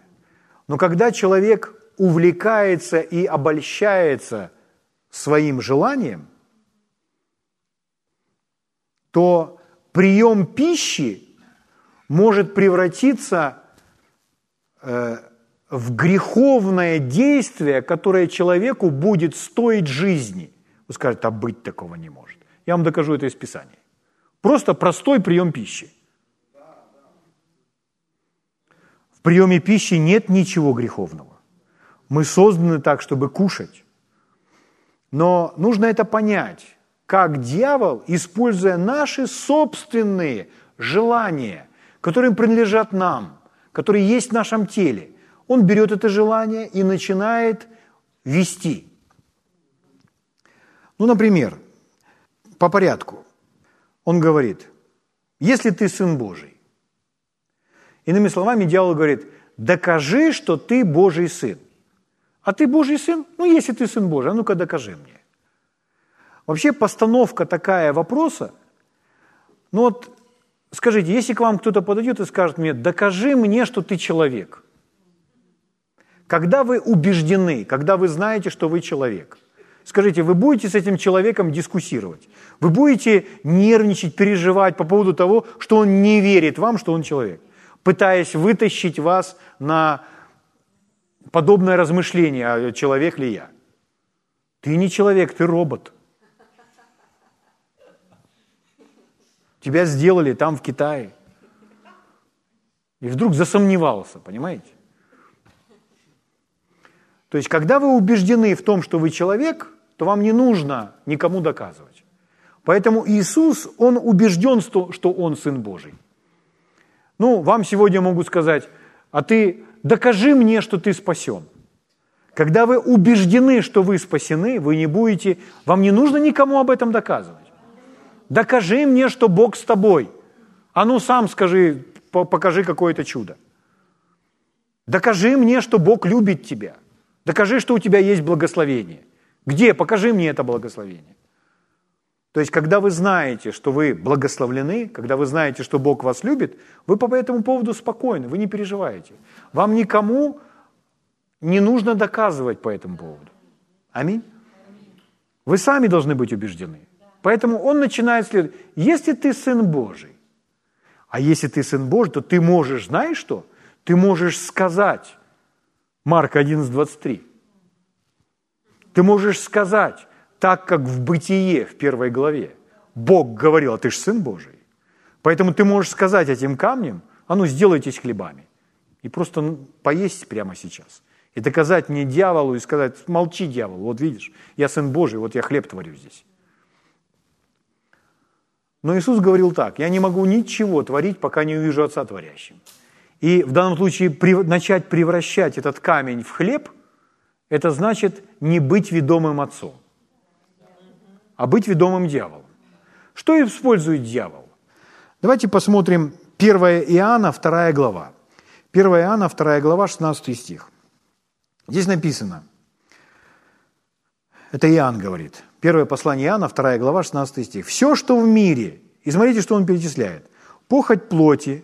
Но когда человек увлекается и обольщается своим желанием, то прием пищи может превратиться э, в греховное действие, которое человеку будет стоить жизни. Вы скажете, а быть такого не может. Я вам докажу это из Писания. Просто простой прием пищи. В приеме пищи нет ничего греховного. Мы созданы так, чтобы кушать. Но нужно это понять, как дьявол, используя наши собственные желания, которые принадлежат нам, которые есть в нашем теле, он берет это желание и начинает вести. Ну, например, по порядку. Он говорит, если ты сын Божий. Иными словами, дьявол говорит, докажи, что ты Божий сын. А ты Божий сын? Ну, если ты сын Божий, а ну-ка докажи мне. Вообще постановка такая вопроса, ну вот скажите, если к вам кто-то подойдет и скажет мне, докажи мне, что ты человек. Когда вы убеждены, когда вы знаете, что вы человек, скажите, вы будете с этим человеком дискуссировать? Вы будете нервничать, переживать по поводу того, что он не верит вам, что он человек, пытаясь вытащить вас на подобное размышление, а человек ли я? Ты не человек, ты робот. Тебя сделали там, в Китае. И вдруг засомневался, понимаете? То есть, когда вы убеждены в том, что вы человек, то вам не нужно никому доказывать. Поэтому Иисус, Он убежден, что Он Сын Божий. Ну, вам сегодня могут сказать, а ты докажи мне, что ты спасен. Когда вы убеждены, что вы спасены, вы не будете, вам не нужно никому об этом доказывать. Докажи мне, что Бог с тобой. А ну сам скажи, покажи какое-то чудо. Докажи мне, что Бог любит тебя. Докажи, что у тебя есть благословение. Где? Покажи мне это благословение. То есть, когда вы знаете, что вы благословлены, когда вы знаете, что Бог вас любит, вы по этому поводу спокойны, вы не переживаете. Вам никому не нужно доказывать по этому поводу. Аминь. Вы сами должны быть убеждены. Поэтому он начинает следовать. Если ты сын Божий, а если ты сын Божий, то ты можешь, знаешь что? Ты можешь сказать, Марк 11, 23, ты можешь сказать, так как в бытие в первой главе Бог говорил, а ты же сын Божий. Поэтому ты можешь сказать этим камням, а ну сделайтесь хлебами. И просто ну, поесть прямо сейчас. И доказать мне дьяволу и сказать, молчи, дьявол, вот видишь, я сын Божий, вот я хлеб творю здесь. Но Иисус говорил так, я не могу ничего творить, пока не увижу Отца творящим. И в данном случае при, начать превращать этот камень в хлеб, это значит не быть ведомым Отцом, а быть ведомым дьяволом. Что использует дьявол? Давайте посмотрим 1 Иоанна, 2 глава. 1 Иоанна, 2 глава, 16 стих. Здесь написано, это Иоанн говорит, Первое послание Иоанна, 2 глава, 16 стих. «Все, что в мире, и смотрите, что он перечисляет. Похоть плоти,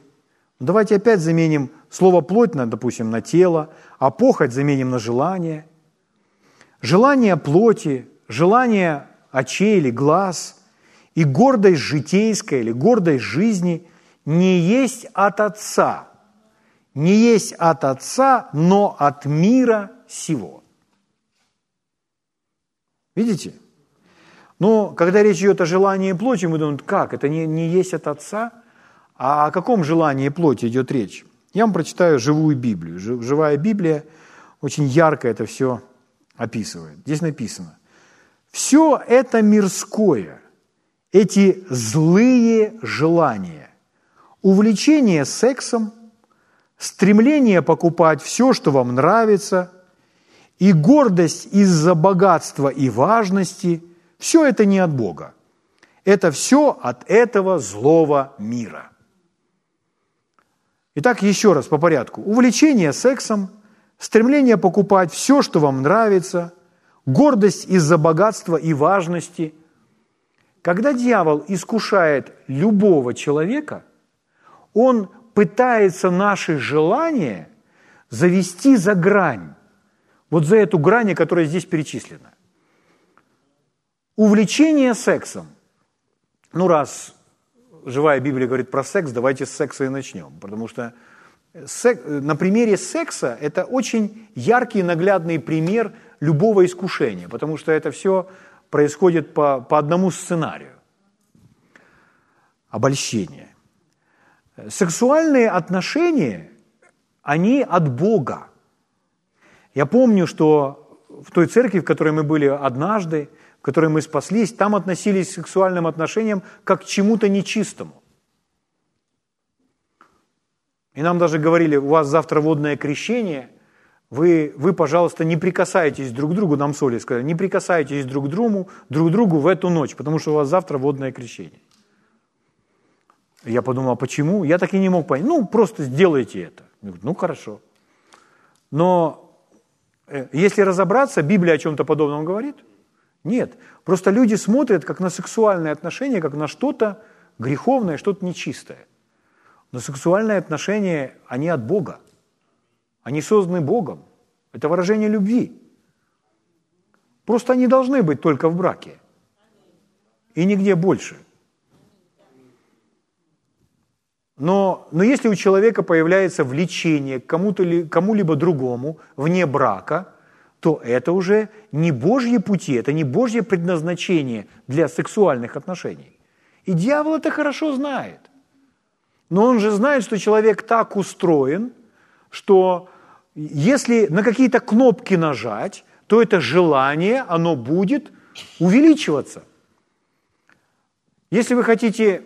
ну, давайте опять заменим слово «плоть», на, допустим, на тело, а похоть заменим на желание. Желание плоти, желание очей или глаз и гордость житейская или гордость жизни не есть от Отца, не есть от Отца, но от мира сего. Видите? Но когда речь идет о желании плоти, мы думаем, как, это не, не есть от Отца? А о каком желании плоти идет речь? Я вам прочитаю живую Библию. Живая Библия очень ярко это все описывает. Здесь написано, все это мирское, эти злые желания, увлечение сексом, стремление покупать все, что вам нравится, и гордость из-за богатства и важности – все это не от Бога. Это все от этого злого мира. Итак, еще раз по порядку. Увлечение сексом, стремление покупать все, что вам нравится, гордость из-за богатства и важности. Когда дьявол искушает любого человека, он пытается наши желания завести за грань, вот за эту грань, которая здесь перечислена. Увлечение сексом. Ну, раз живая Библия говорит про секс, давайте с секса и начнем. Потому что сек, на примере секса это очень яркий наглядный пример любого искушения, потому что это все происходит по, по одному сценарию. Обольщение. Сексуальные отношения, они от Бога. Я помню, что в той церкви, в которой мы были однажды, в которой мы спаслись, там относились к сексуальным отношениям как к чему-то нечистому. И нам даже говорили, у вас завтра водное крещение, вы, вы, пожалуйста, не прикасайтесь друг к другу, нам соли сказали, не прикасайтесь друг к другу, друг другу в эту ночь, потому что у вас завтра водное крещение. Я подумал, а почему? Я так и не мог понять. Ну, просто сделайте это. ну, хорошо. Но э, если разобраться, Библия о чем-то подобном говорит – нет. Просто люди смотрят как на сексуальные отношения, как на что-то греховное, что-то нечистое. Но сексуальные отношения, они от Бога. Они созданы Богом. Это выражение любви. Просто они должны быть только в браке. И нигде больше. Но, но если у человека появляется влечение к кому-либо другому вне брака – то это уже не Божьи пути, это не Божье предназначение для сексуальных отношений. И дьявол это хорошо знает. Но он же знает, что человек так устроен, что если на какие-то кнопки нажать, то это желание, оно будет увеличиваться. Если вы хотите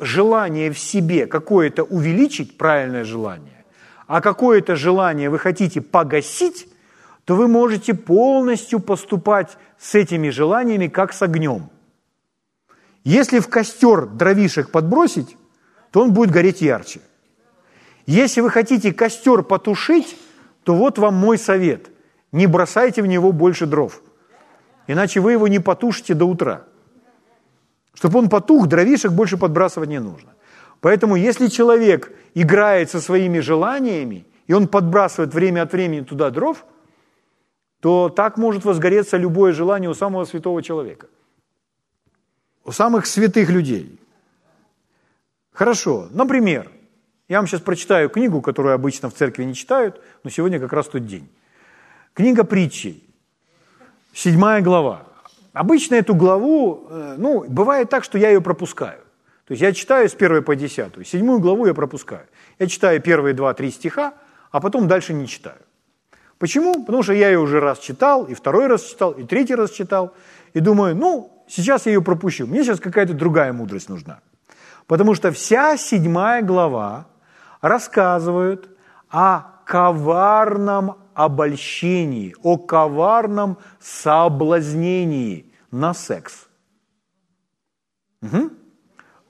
желание в себе какое-то увеличить, правильное желание, а какое-то желание вы хотите погасить, то вы можете полностью поступать с этими желаниями, как с огнем. Если в костер дровишек подбросить, то он будет гореть ярче. Если вы хотите костер потушить, то вот вам мой совет. Не бросайте в него больше дров, иначе вы его не потушите до утра. Чтобы он потух, дровишек больше подбрасывать не нужно. Поэтому если человек играет со своими желаниями, и он подбрасывает время от времени туда дров – то так может возгореться любое желание у самого святого человека, у самых святых людей. Хорошо, например, я вам сейчас прочитаю книгу, которую обычно в церкви не читают, но сегодня как раз тот день. Книга притчей, седьмая глава. Обычно эту главу, э, ну, бывает так, что я ее пропускаю. То есть я читаю с первой по десятую, седьмую главу я пропускаю. Я читаю первые два-три стиха, а потом дальше не читаю. Почему? Потому что я ее уже раз читал, и второй раз читал, и третий раз читал, и думаю, ну, сейчас я ее пропущу, мне сейчас какая-то другая мудрость нужна. Потому что вся седьмая глава рассказывает о коварном обольщении, о коварном соблазнении на секс. Угу.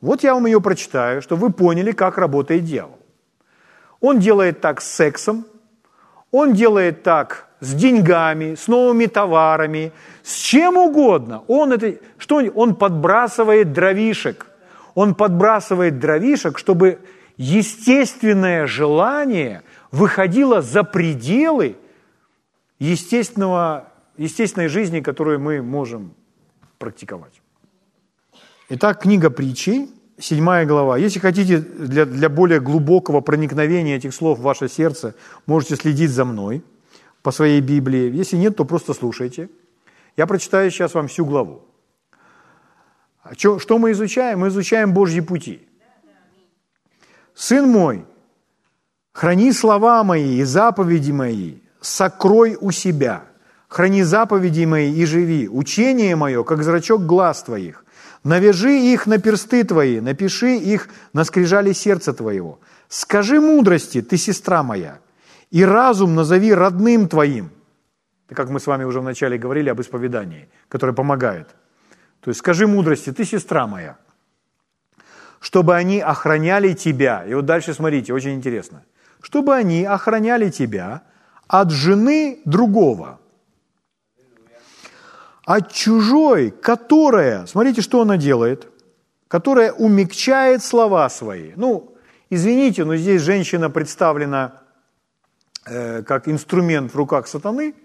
Вот я вам ее прочитаю, чтобы вы поняли, как работает дьявол. Он делает так с сексом, он делает так с деньгами, с новыми товарами, с чем угодно. Он, это, что он, он подбрасывает дровишек. Он подбрасывает дровишек, чтобы естественное желание выходило за пределы естественного, естественной жизни, которую мы можем практиковать. Итак, книга притчей, седьмая глава. Если хотите для, для более глубокого проникновения этих слов в ваше сердце, можете следить за мной по своей Библии. Если нет, то просто слушайте. Я прочитаю сейчас вам всю главу. А что, что мы изучаем? Мы изучаем Божьи пути. Сын мой, храни слова мои и заповеди мои, сокрой у себя. Храни заповеди мои и живи. Учение мое, как зрачок глаз твоих. Навяжи их на персты твои, напиши их на скрижали сердца твоего. Скажи мудрости, ты сестра моя, и разум назови родным твоим. Как мы с вами уже вначале говорили об исповедании, которое помогает. То есть скажи мудрости, ты сестра моя, чтобы они охраняли тебя. И вот дальше смотрите, очень интересно. Чтобы они охраняли тебя от жены другого, от чужой, которая, смотрите, что она делает, которая умягчает слова свои. Ну, извините, но здесь женщина представлена э, как инструмент в руках сатаны –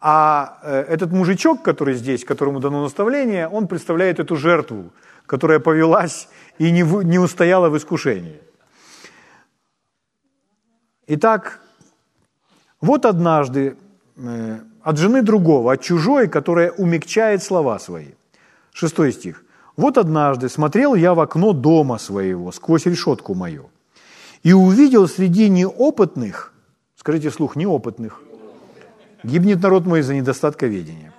а э, этот мужичок, который здесь, которому дано наставление, он представляет эту жертву, которая повелась и не, в, не устояла в искушении. Итак, вот однажды э, от жены другого, от чужой, которая умягчает слова свои. Шестой стих. «Вот однажды смотрел я в окно дома своего, сквозь решетку мою, и увидел среди неопытных, скажите слух, неопытных, Гибнет народ мой из-за недостатка ведения.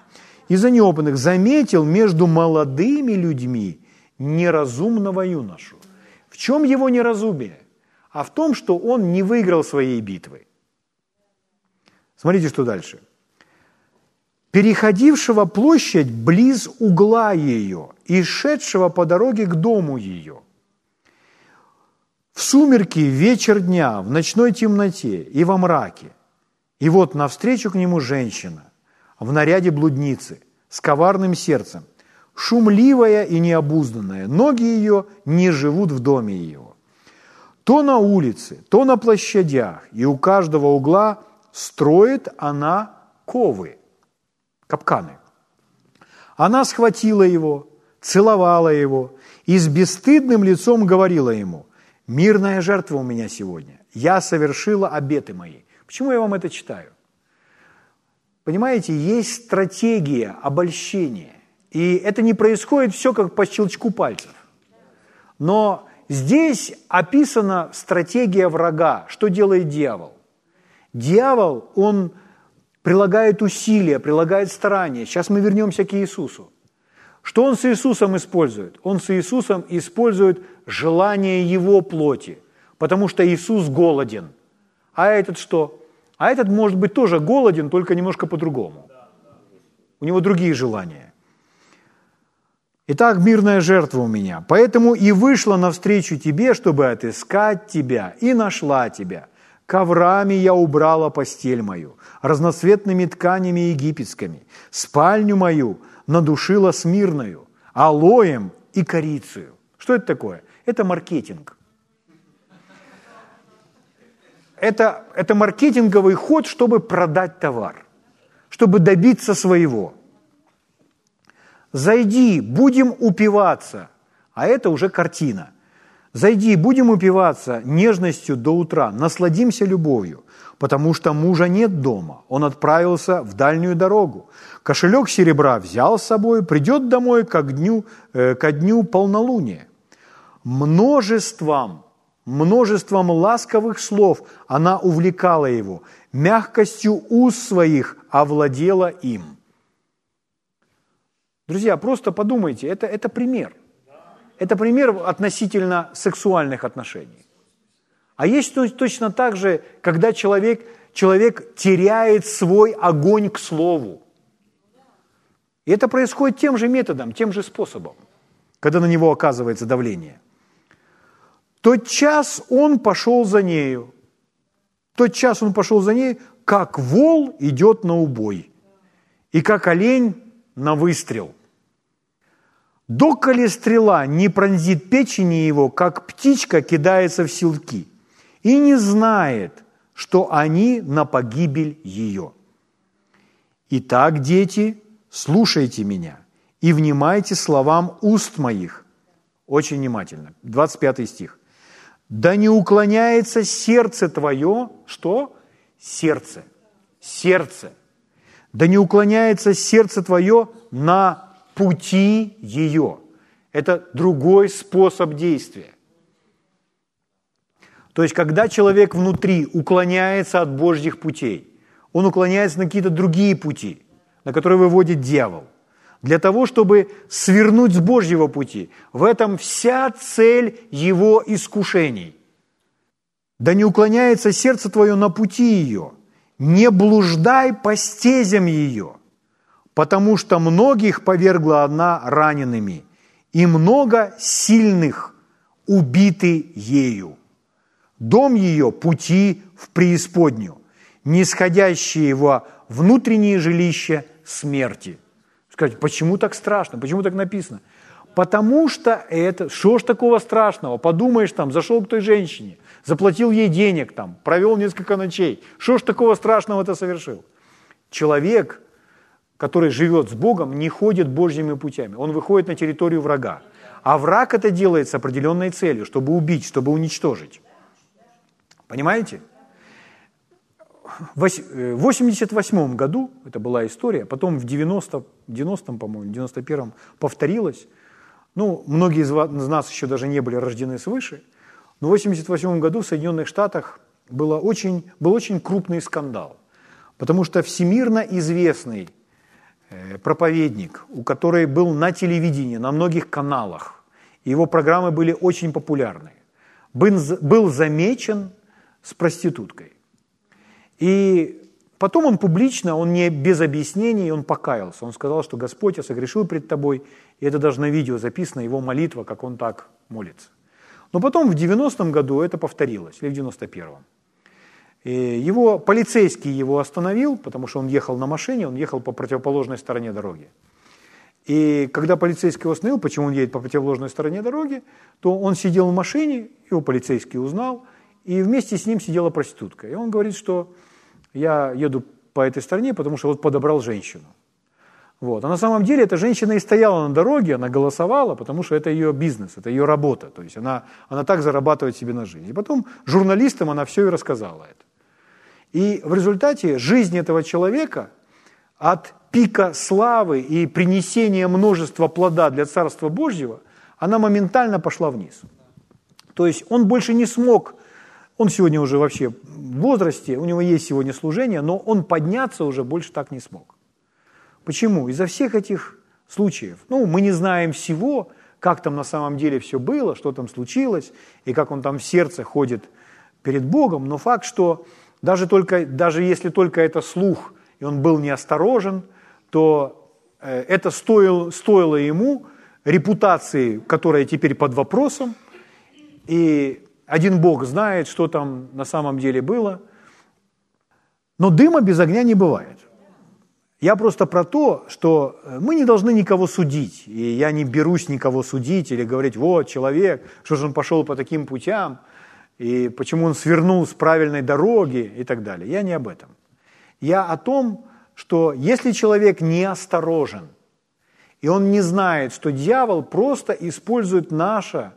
Из-за неопытных заметил между молодыми людьми неразумного юношу. В чем его неразумие? А в том, что он не выиграл своей битвы. Смотрите, что дальше. Переходившего площадь близ угла ее и шедшего по дороге к дому ее. В сумерки, вечер дня, в ночной темноте и во мраке – и вот навстречу к нему женщина в наряде блудницы, с коварным сердцем, шумливая и необузданная, ноги ее не живут в доме ее. То на улице, то на площадях, и у каждого угла строит она ковы, капканы. Она схватила его, целовала его и с бесстыдным лицом говорила ему, «Мирная жертва у меня сегодня, я совершила обеты мои, Почему я вам это читаю? Понимаете, есть стратегия обольщения. И это не происходит все как по щелчку пальцев. Но здесь описана стратегия врага. Что делает дьявол? Дьявол, он прилагает усилия, прилагает старания. Сейчас мы вернемся к Иисусу. Что он с Иисусом использует? Он с Иисусом использует желание его плоти, потому что Иисус голоден. А этот что? А этот может быть тоже голоден, только немножко по-другому. У него другие желания. Итак, мирная жертва у меня. Поэтому и вышла навстречу тебе, чтобы отыскать тебя, и нашла тебя. Коврами я убрала постель мою, разноцветными тканями египетскими. Спальню мою надушила смирною, алоем и корицею. Что это такое? Это маркетинг это, это маркетинговый ход, чтобы продать товар, чтобы добиться своего. Зайди, будем упиваться. А это уже картина. Зайди, будем упиваться нежностью до утра, насладимся любовью, потому что мужа нет дома, он отправился в дальнюю дорогу. Кошелек серебра взял с собой, придет домой к дню, э, ко дню полнолуния. Множеством Множеством ласковых слов она увлекала его, мягкостью уст своих овладела им. Друзья, просто подумайте, это, это пример. Это пример относительно сексуальных отношений. А есть точно так же, когда человек, человек теряет свой огонь к слову. И это происходит тем же методом, тем же способом, когда на него оказывается давление – тот час он пошел за нею. Тот час он пошел за ней, как вол идет на убой, и как олень на выстрел. Доколе стрела не пронзит печени его, как птичка кидается в селки, и не знает, что они на погибель ее. Итак, дети, слушайте меня и внимайте словам уст моих. Очень внимательно. 25 стих. Да не уклоняется сердце твое, что? Сердце. Сердце. Да не уклоняется сердце твое на пути ее. Это другой способ действия. То есть, когда человек внутри уклоняется от Божьих путей, он уклоняется на какие-то другие пути, на которые выводит дьявол, для того, чтобы свернуть с Божьего пути. В этом вся цель его искушений. Да не уклоняется сердце твое на пути ее, не блуждай по стезям ее, потому что многих повергла она ранеными, и много сильных убиты ею. Дом ее – пути в преисподнюю, нисходящие во внутреннее жилище смерти. Скажите, почему так страшно? Почему так написано? Потому что это, что ж такого страшного? Подумаешь там, зашел к той женщине, заплатил ей денег там, провел несколько ночей. Что ж такого страшного это совершил? Человек, который живет с Богом, не ходит Божьими путями. Он выходит на территорию врага. А враг это делает с определенной целью, чтобы убить, чтобы уничтожить. Понимаете? В 88 году, это была история, потом в 90, 90 по-моему, 91-м повторилось. Ну, многие из нас еще даже не были рождены свыше, но в 88 году в Соединенных Штатах было очень, был очень крупный скандал, потому что всемирно известный э, проповедник, у которой был на телевидении, на многих каналах, его программы были очень популярны, был замечен с проституткой. И потом он публично, он не без объяснений, он покаялся. Он сказал, что Господь, я согрешил пред тобой, и это даже на видео записано, его молитва, как он так молится. Но потом в 90-м году это повторилось, или в 91-м. И его, полицейский его остановил, потому что он ехал на машине, он ехал по противоположной стороне дороги. И когда полицейский его остановил, почему он едет по противоположной стороне дороги, то он сидел в машине, его полицейский узнал, и вместе с ним сидела проститутка. И он говорит, что я еду по этой стране, потому что вот подобрал женщину. Вот. А на самом деле эта женщина и стояла на дороге, она голосовала, потому что это ее бизнес, это ее работа. То есть она, она так зарабатывает себе на жизнь. И потом журналистам она все и рассказала это. И в результате жизнь этого человека от пика славы и принесения множества плода для Царства Божьего, она моментально пошла вниз. То есть он больше не смог он сегодня уже вообще в возрасте, у него есть сегодня служение, но он подняться уже больше так не смог. Почему? Из-за всех этих случаев. Ну, мы не знаем всего, как там на самом деле все было, что там случилось, и как он там в сердце ходит перед Богом, но факт, что даже, только, даже если только это слух, и он был неосторожен, то э, это стоило, стоило ему репутации, которая теперь под вопросом, и один Бог знает, что там на самом деле было. Но дыма без огня не бывает. Я просто про то, что мы не должны никого судить. И я не берусь никого судить или говорить, вот человек, что же он пошел по таким путям, и почему он свернул с правильной дороги и так далее. Я не об этом. Я о том, что если человек не осторожен, и он не знает, что дьявол просто использует наше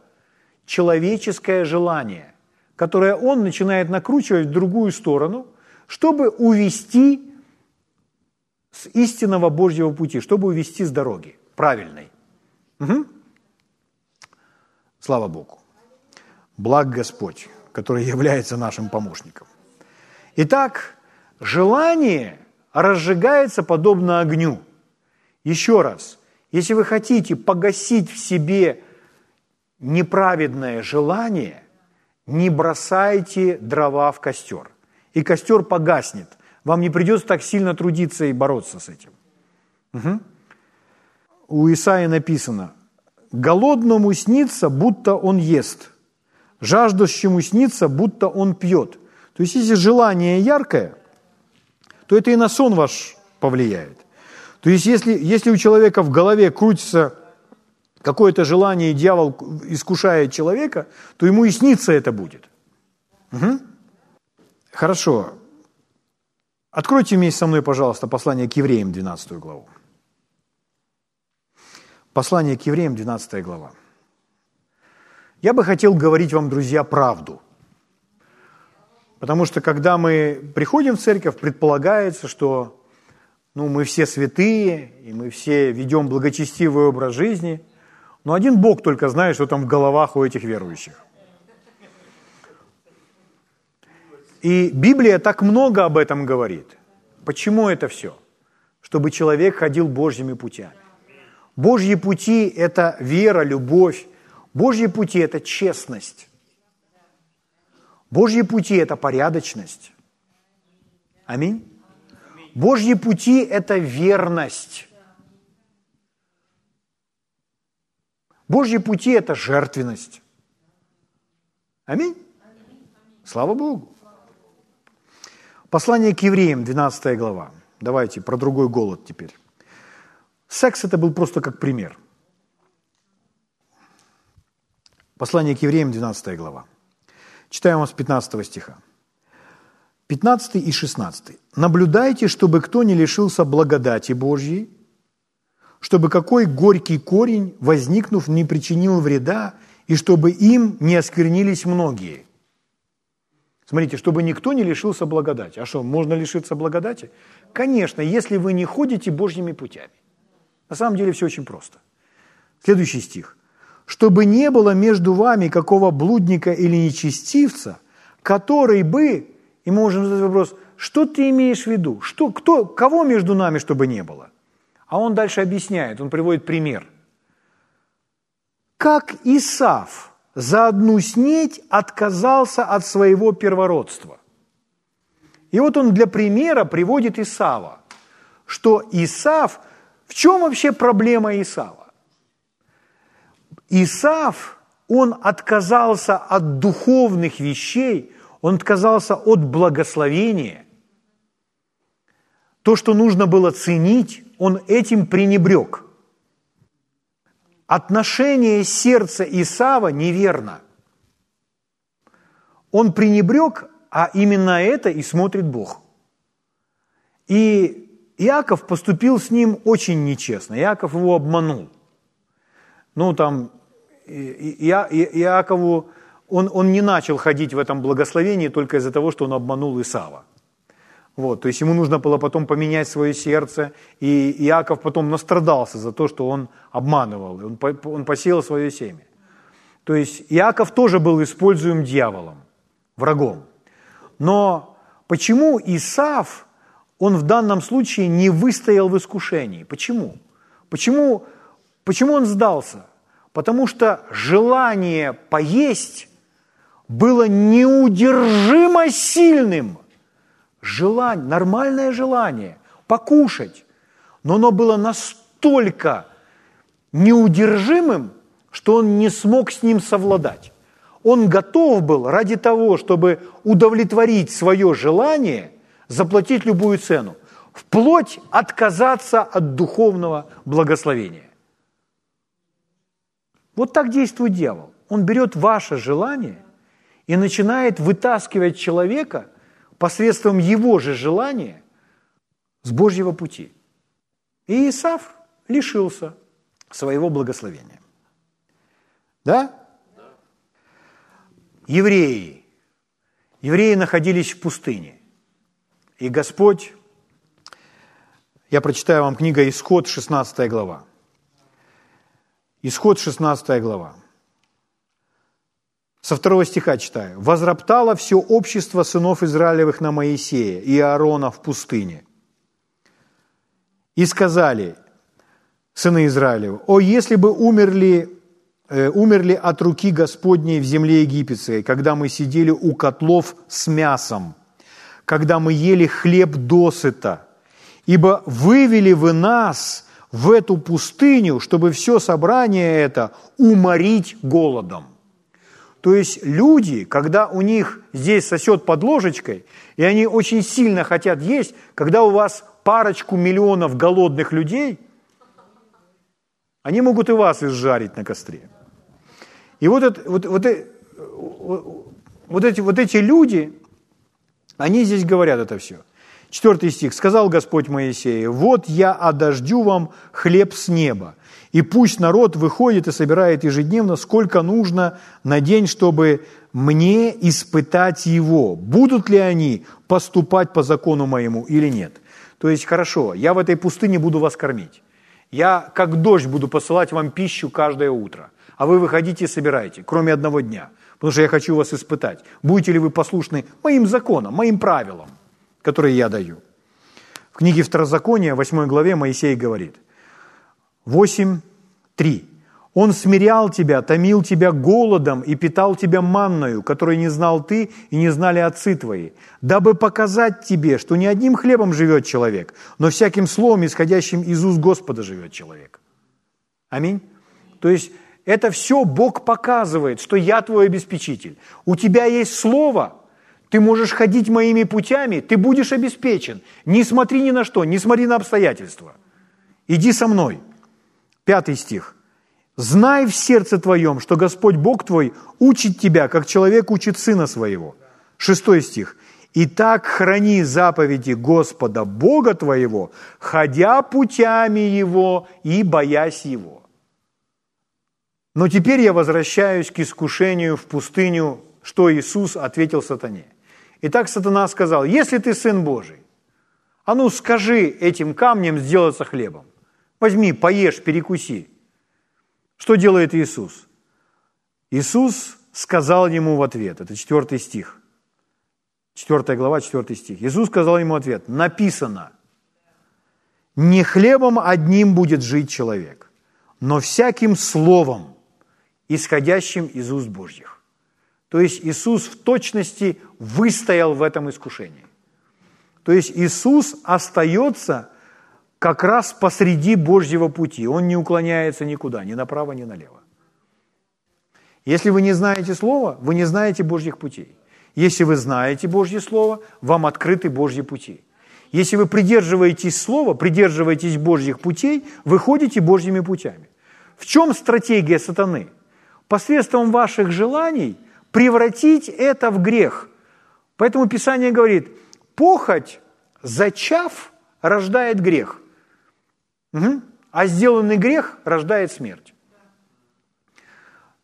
человеческое желание, которое он начинает накручивать в другую сторону, чтобы увести с истинного Божьего пути, чтобы увести с дороги правильной. Угу. Слава Богу. Благ Господь, который является нашим помощником. Итак, желание разжигается подобно огню. Еще раз, если вы хотите погасить в себе неправедное желание, не бросайте дрова в костер, и костер погаснет. Вам не придется так сильно трудиться и бороться с этим. Угу. У Исаия написано, голодному снится, будто он ест, жаждущему снится, будто он пьет. То есть, если желание яркое, то это и на сон ваш повлияет. То есть, если, если у человека в голове крутится какое-то желание, и дьявол искушает человека, то ему и снится это будет. Угу. Хорошо. Откройте вместе со мной, пожалуйста, послание к евреям, 12 главу. Послание к евреям, 12 глава. Я бы хотел говорить вам, друзья, правду. Потому что когда мы приходим в церковь, предполагается, что ну, мы все святые, и мы все ведем благочестивый образ жизни – Но один Бог только знает, что там в головах у этих верующих. И Библия так много об этом говорит. Почему это все? Чтобы человек ходил Божьими путями. Божьи пути – это вера, любовь. Божьи пути – это честность. Божьи пути – это порядочность. Аминь. Божьи пути – это верность. Божьи пути – это жертвенность. Аминь. Слава Богу. Послание к евреям, 12 глава. Давайте про другой голод теперь. Секс это был просто как пример. Послание к евреям, 12 глава. Читаем вам с 15 стиха. 15 и 16. «Наблюдайте, чтобы кто не лишился благодати Божьей, чтобы какой горький корень, возникнув, не причинил вреда, и чтобы им не осквернились многие». Смотрите, чтобы никто не лишился благодати. А что, можно лишиться благодати? Конечно, если вы не ходите Божьими путями. На самом деле все очень просто. Следующий стих. «Чтобы не было между вами какого блудника или нечестивца, который бы...» И мы можем задать вопрос, что ты имеешь в виду? Что, кто, кого между нами, чтобы не было? А он дальше объясняет, он приводит пример. Как Исав за одну снеть отказался от своего первородства. И вот он для примера приводит Исава, что Исав – в чем вообще проблема Исава? Исав, он отказался от духовных вещей, он отказался от благословения. То, что нужно было ценить, он этим пренебрег. Отношение сердца Исава неверно. Он пренебрег, а именно это и смотрит Бог. И Иаков поступил с ним очень нечестно. Иаков его обманул. Ну, там, Иа, Иакову, он, он не начал ходить в этом благословении только из-за того, что он обманул Исава. Вот, то есть ему нужно было потом поменять свое сердце, и Иаков потом настрадался за то, что он обманывал, он, он посеял свое семя. То есть Иаков тоже был используем дьяволом, врагом. Но почему Исав он в данном случае не выстоял в искушении. Почему? Почему, почему он сдался? Потому что желание поесть было неудержимо сильным. Желание, нормальное желание покушать. Но оно было настолько неудержимым, что он не смог с ним совладать. Он готов был ради того, чтобы удовлетворить свое желание, заплатить любую цену, вплоть отказаться от духовного благословения. Вот так действует дьявол. Он берет ваше желание и начинает вытаскивать человека посредством его же желания с Божьего пути. И Исаф лишился своего благословения. Да? Евреи. Евреи находились в пустыне. И Господь, я прочитаю вам книга Исход, 16 глава. Исход, 16 глава. Со второго стиха читаю. «Возроптало все общество сынов Израилевых на Моисея и Аарона в пустыне. И сказали, сыны Израилевы, о, если бы умерли, э, умерли от руки Господней в земле египетской, когда мы сидели у котлов с мясом, когда мы ели хлеб досыта, ибо вывели вы нас в эту пустыню, чтобы все собрание это уморить голодом. То есть люди, когда у них здесь сосет под ложечкой, и они очень сильно хотят есть, когда у вас парочку миллионов голодных людей, они могут и вас изжарить на костре. И вот, это, вот, вот, э, вот, эти, вот эти люди, они здесь говорят это все. Четвертый стих. «Сказал Господь Моисею, вот я одождю вам хлеб с неба, и пусть народ выходит и собирает ежедневно, сколько нужно на день, чтобы мне испытать его, будут ли они поступать по закону моему или нет. То есть, хорошо, я в этой пустыне буду вас кормить. Я как дождь буду посылать вам пищу каждое утро, а вы выходите и собираете, кроме одного дня, потому что я хочу вас испытать. Будете ли вы послушны моим законам, моим правилам, которые я даю? В книге Второзакония, 8 главе, Моисей говорит, 8, 3. Он смирял тебя, томил тебя голодом и питал тебя манною, которую не знал ты и не знали отцы твои, дабы показать тебе, что не одним хлебом живет человек, но всяким словом, исходящим из уст Господа, живет человек. Аминь. То есть это все Бог показывает, что я твой обеспечитель. У тебя есть слово, ты можешь ходить моими путями, ты будешь обеспечен. Не смотри ни на что, не смотри на обстоятельства. Иди со мной. Пятый стих. Знай в сердце твоем, что Господь Бог твой учит тебя, как человек учит сына своего. Шестой стих. И так храни заповеди Господа Бога твоего, ходя путями Его и боясь Его. Но теперь я возвращаюсь к искушению в пустыню, что Иисус ответил сатане. Итак, сатана сказал, если ты Сын Божий, а ну скажи этим камням сделаться хлебом. Возьми, поешь, перекуси. Что делает Иисус? Иисус сказал ему в ответ, это четвертый стих, четвертая глава, четвертый стих. Иисус сказал ему ответ, написано, не хлебом одним будет жить человек, но всяким словом, исходящим из уст Божьих. То есть Иисус в точности выстоял в этом искушении. То есть Иисус остается как раз посреди Божьего пути. Он не уклоняется никуда, ни направо, ни налево. Если вы не знаете Слова, вы не знаете Божьих путей. Если вы знаете Божье Слово, вам открыты Божьи пути. Если вы придерживаетесь Слова, придерживаетесь Божьих путей, вы ходите Божьими путями. В чем стратегия сатаны? Посредством ваших желаний превратить это в грех. Поэтому Писание говорит, похоть, зачав, рождает грех. Угу. А сделанный грех рождает смерть.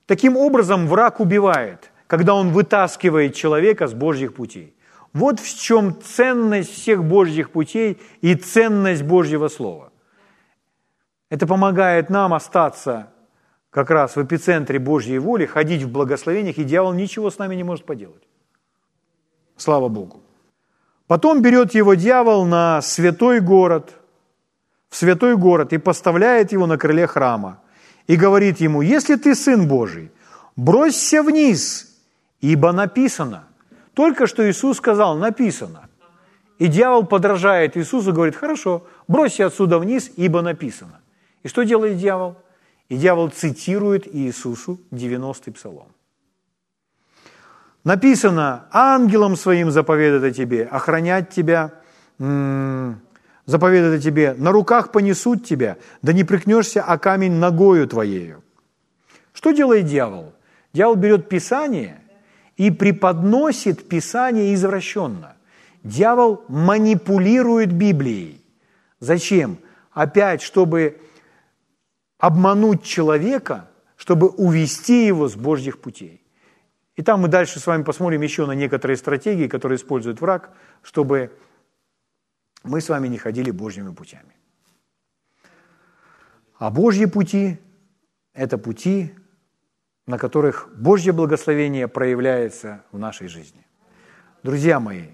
Таким образом, враг убивает, когда он вытаскивает человека с Божьих путей. Вот в чем ценность всех Божьих путей и ценность Божьего Слова. Это помогает нам остаться как раз в эпицентре Божьей воли, ходить в благословениях, и дьявол ничего с нами не может поделать. Слава Богу. Потом берет его дьявол на святой город, в святой город и поставляет его на крыле храма и говорит ему, если ты сын Божий, бросься вниз, ибо написано. Только что Иисус сказал, написано. И дьявол подражает Иисусу, говорит, хорошо, бросься отсюда вниз, ибо написано. И что делает дьявол? И дьявол цитирует Иисусу 90-й псалом. Написано, ангелом своим заповедает тебе, охранять тебя, заповедает тебе, на руках понесут тебя, да не прикнешься о камень ногою твоею. Что делает дьявол? Дьявол берет Писание и преподносит Писание извращенно. Дьявол манипулирует Библией. Зачем? Опять, чтобы обмануть человека, чтобы увести его с Божьих путей. И там мы дальше с вами посмотрим еще на некоторые стратегии, которые использует враг, чтобы мы с вами не ходили Божьими путями. А Божьи пути – это пути, на которых Божье благословение проявляется в нашей жизни. Друзья мои,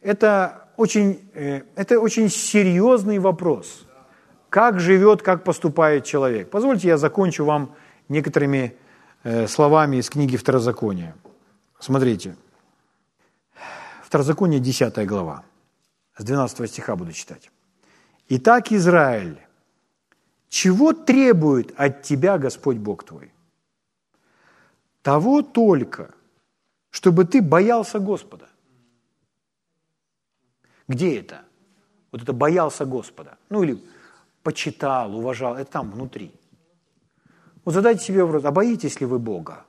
это очень, э, это очень серьезный вопрос – как живет, как поступает человек. Позвольте я закончу вам некоторыми э, словами из книги Второзакония. Смотрите. Второзаконие, 10 глава. С 12 стиха буду читать. «Итак, Израиль, чего требует от тебя Господь Бог твой? Того только, чтобы ты боялся Господа». Где это? Вот это боялся Господа. Ну или почитал, уважал, это там внутри. Вот задайте себе вопрос, а боитесь ли вы Бога?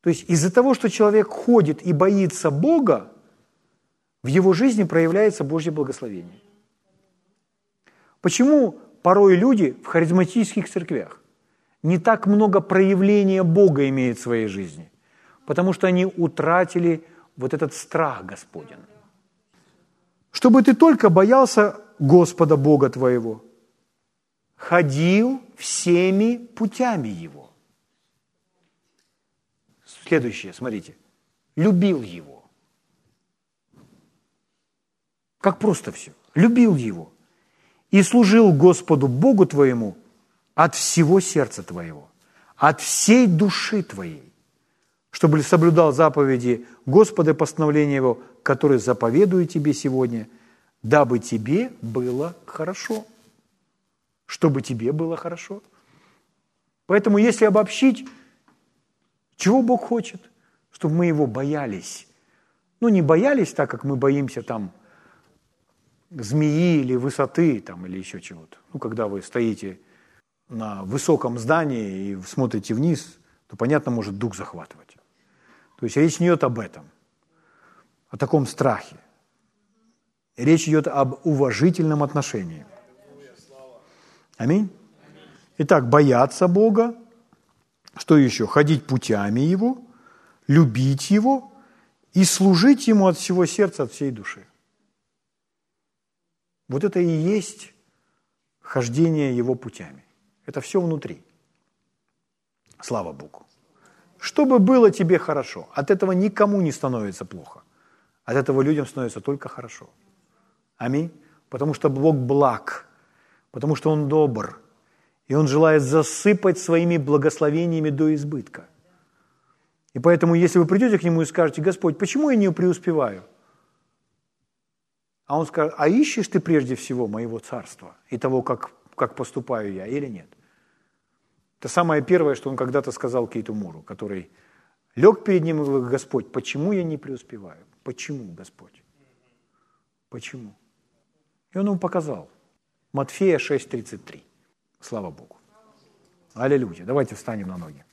То есть из-за того, что человек ходит и боится Бога, в его жизни проявляется Божье благословение. Почему порой люди в харизматических церквях не так много проявления Бога имеют в своей жизни? Потому что они утратили вот этот страх Господень. Чтобы ты только боялся Господа Бога твоего. ходил всеми путями его. Следующее, смотрите. Любил его. Как просто все. Любил его. И служил Господу Богу твоему от всего сердца твоего, от всей души твоей, чтобы соблюдал заповеди Господа и постановления Его, которые заповедую тебе сегодня, дабы тебе было хорошо. Чтобы тебе было хорошо. Поэтому, если обобщить, чего Бог хочет? Чтобы мы Его боялись. Ну, не боялись так, как мы боимся там змеи или высоты там, или еще чего-то. Ну, когда вы стоите на высоком здании и смотрите вниз, то, понятно, может дух захватывать. То есть речь не идет об этом, о таком страхе. Речь идет об уважительном отношении. Аминь. Итак, бояться Бога. Что еще? Ходить путями Его, любить Его и служить Ему от всего сердца, от всей души. Вот это и есть хождение Его путями. Это все внутри. Слава Богу. Чтобы было тебе хорошо. От этого никому не становится плохо. От этого людям становится только хорошо. Аминь. Потому что Бог благ, потому что Он добр, и Он желает засыпать своими благословениями до избытка. И поэтому, если вы придете к Нему и скажете, Господь, почему я не преуспеваю? А Он скажет, а ищешь ты прежде всего моего царства и того, как, как поступаю я, или нет? Это самое первое, что он когда-то сказал Кейту Муру, который лег перед ним и говорит, Господь, почему я не преуспеваю? Почему, Господь? Почему? И он ему показал. Матфея 6.33. Слава Богу. Аллилуйя. Давайте встанем на ноги.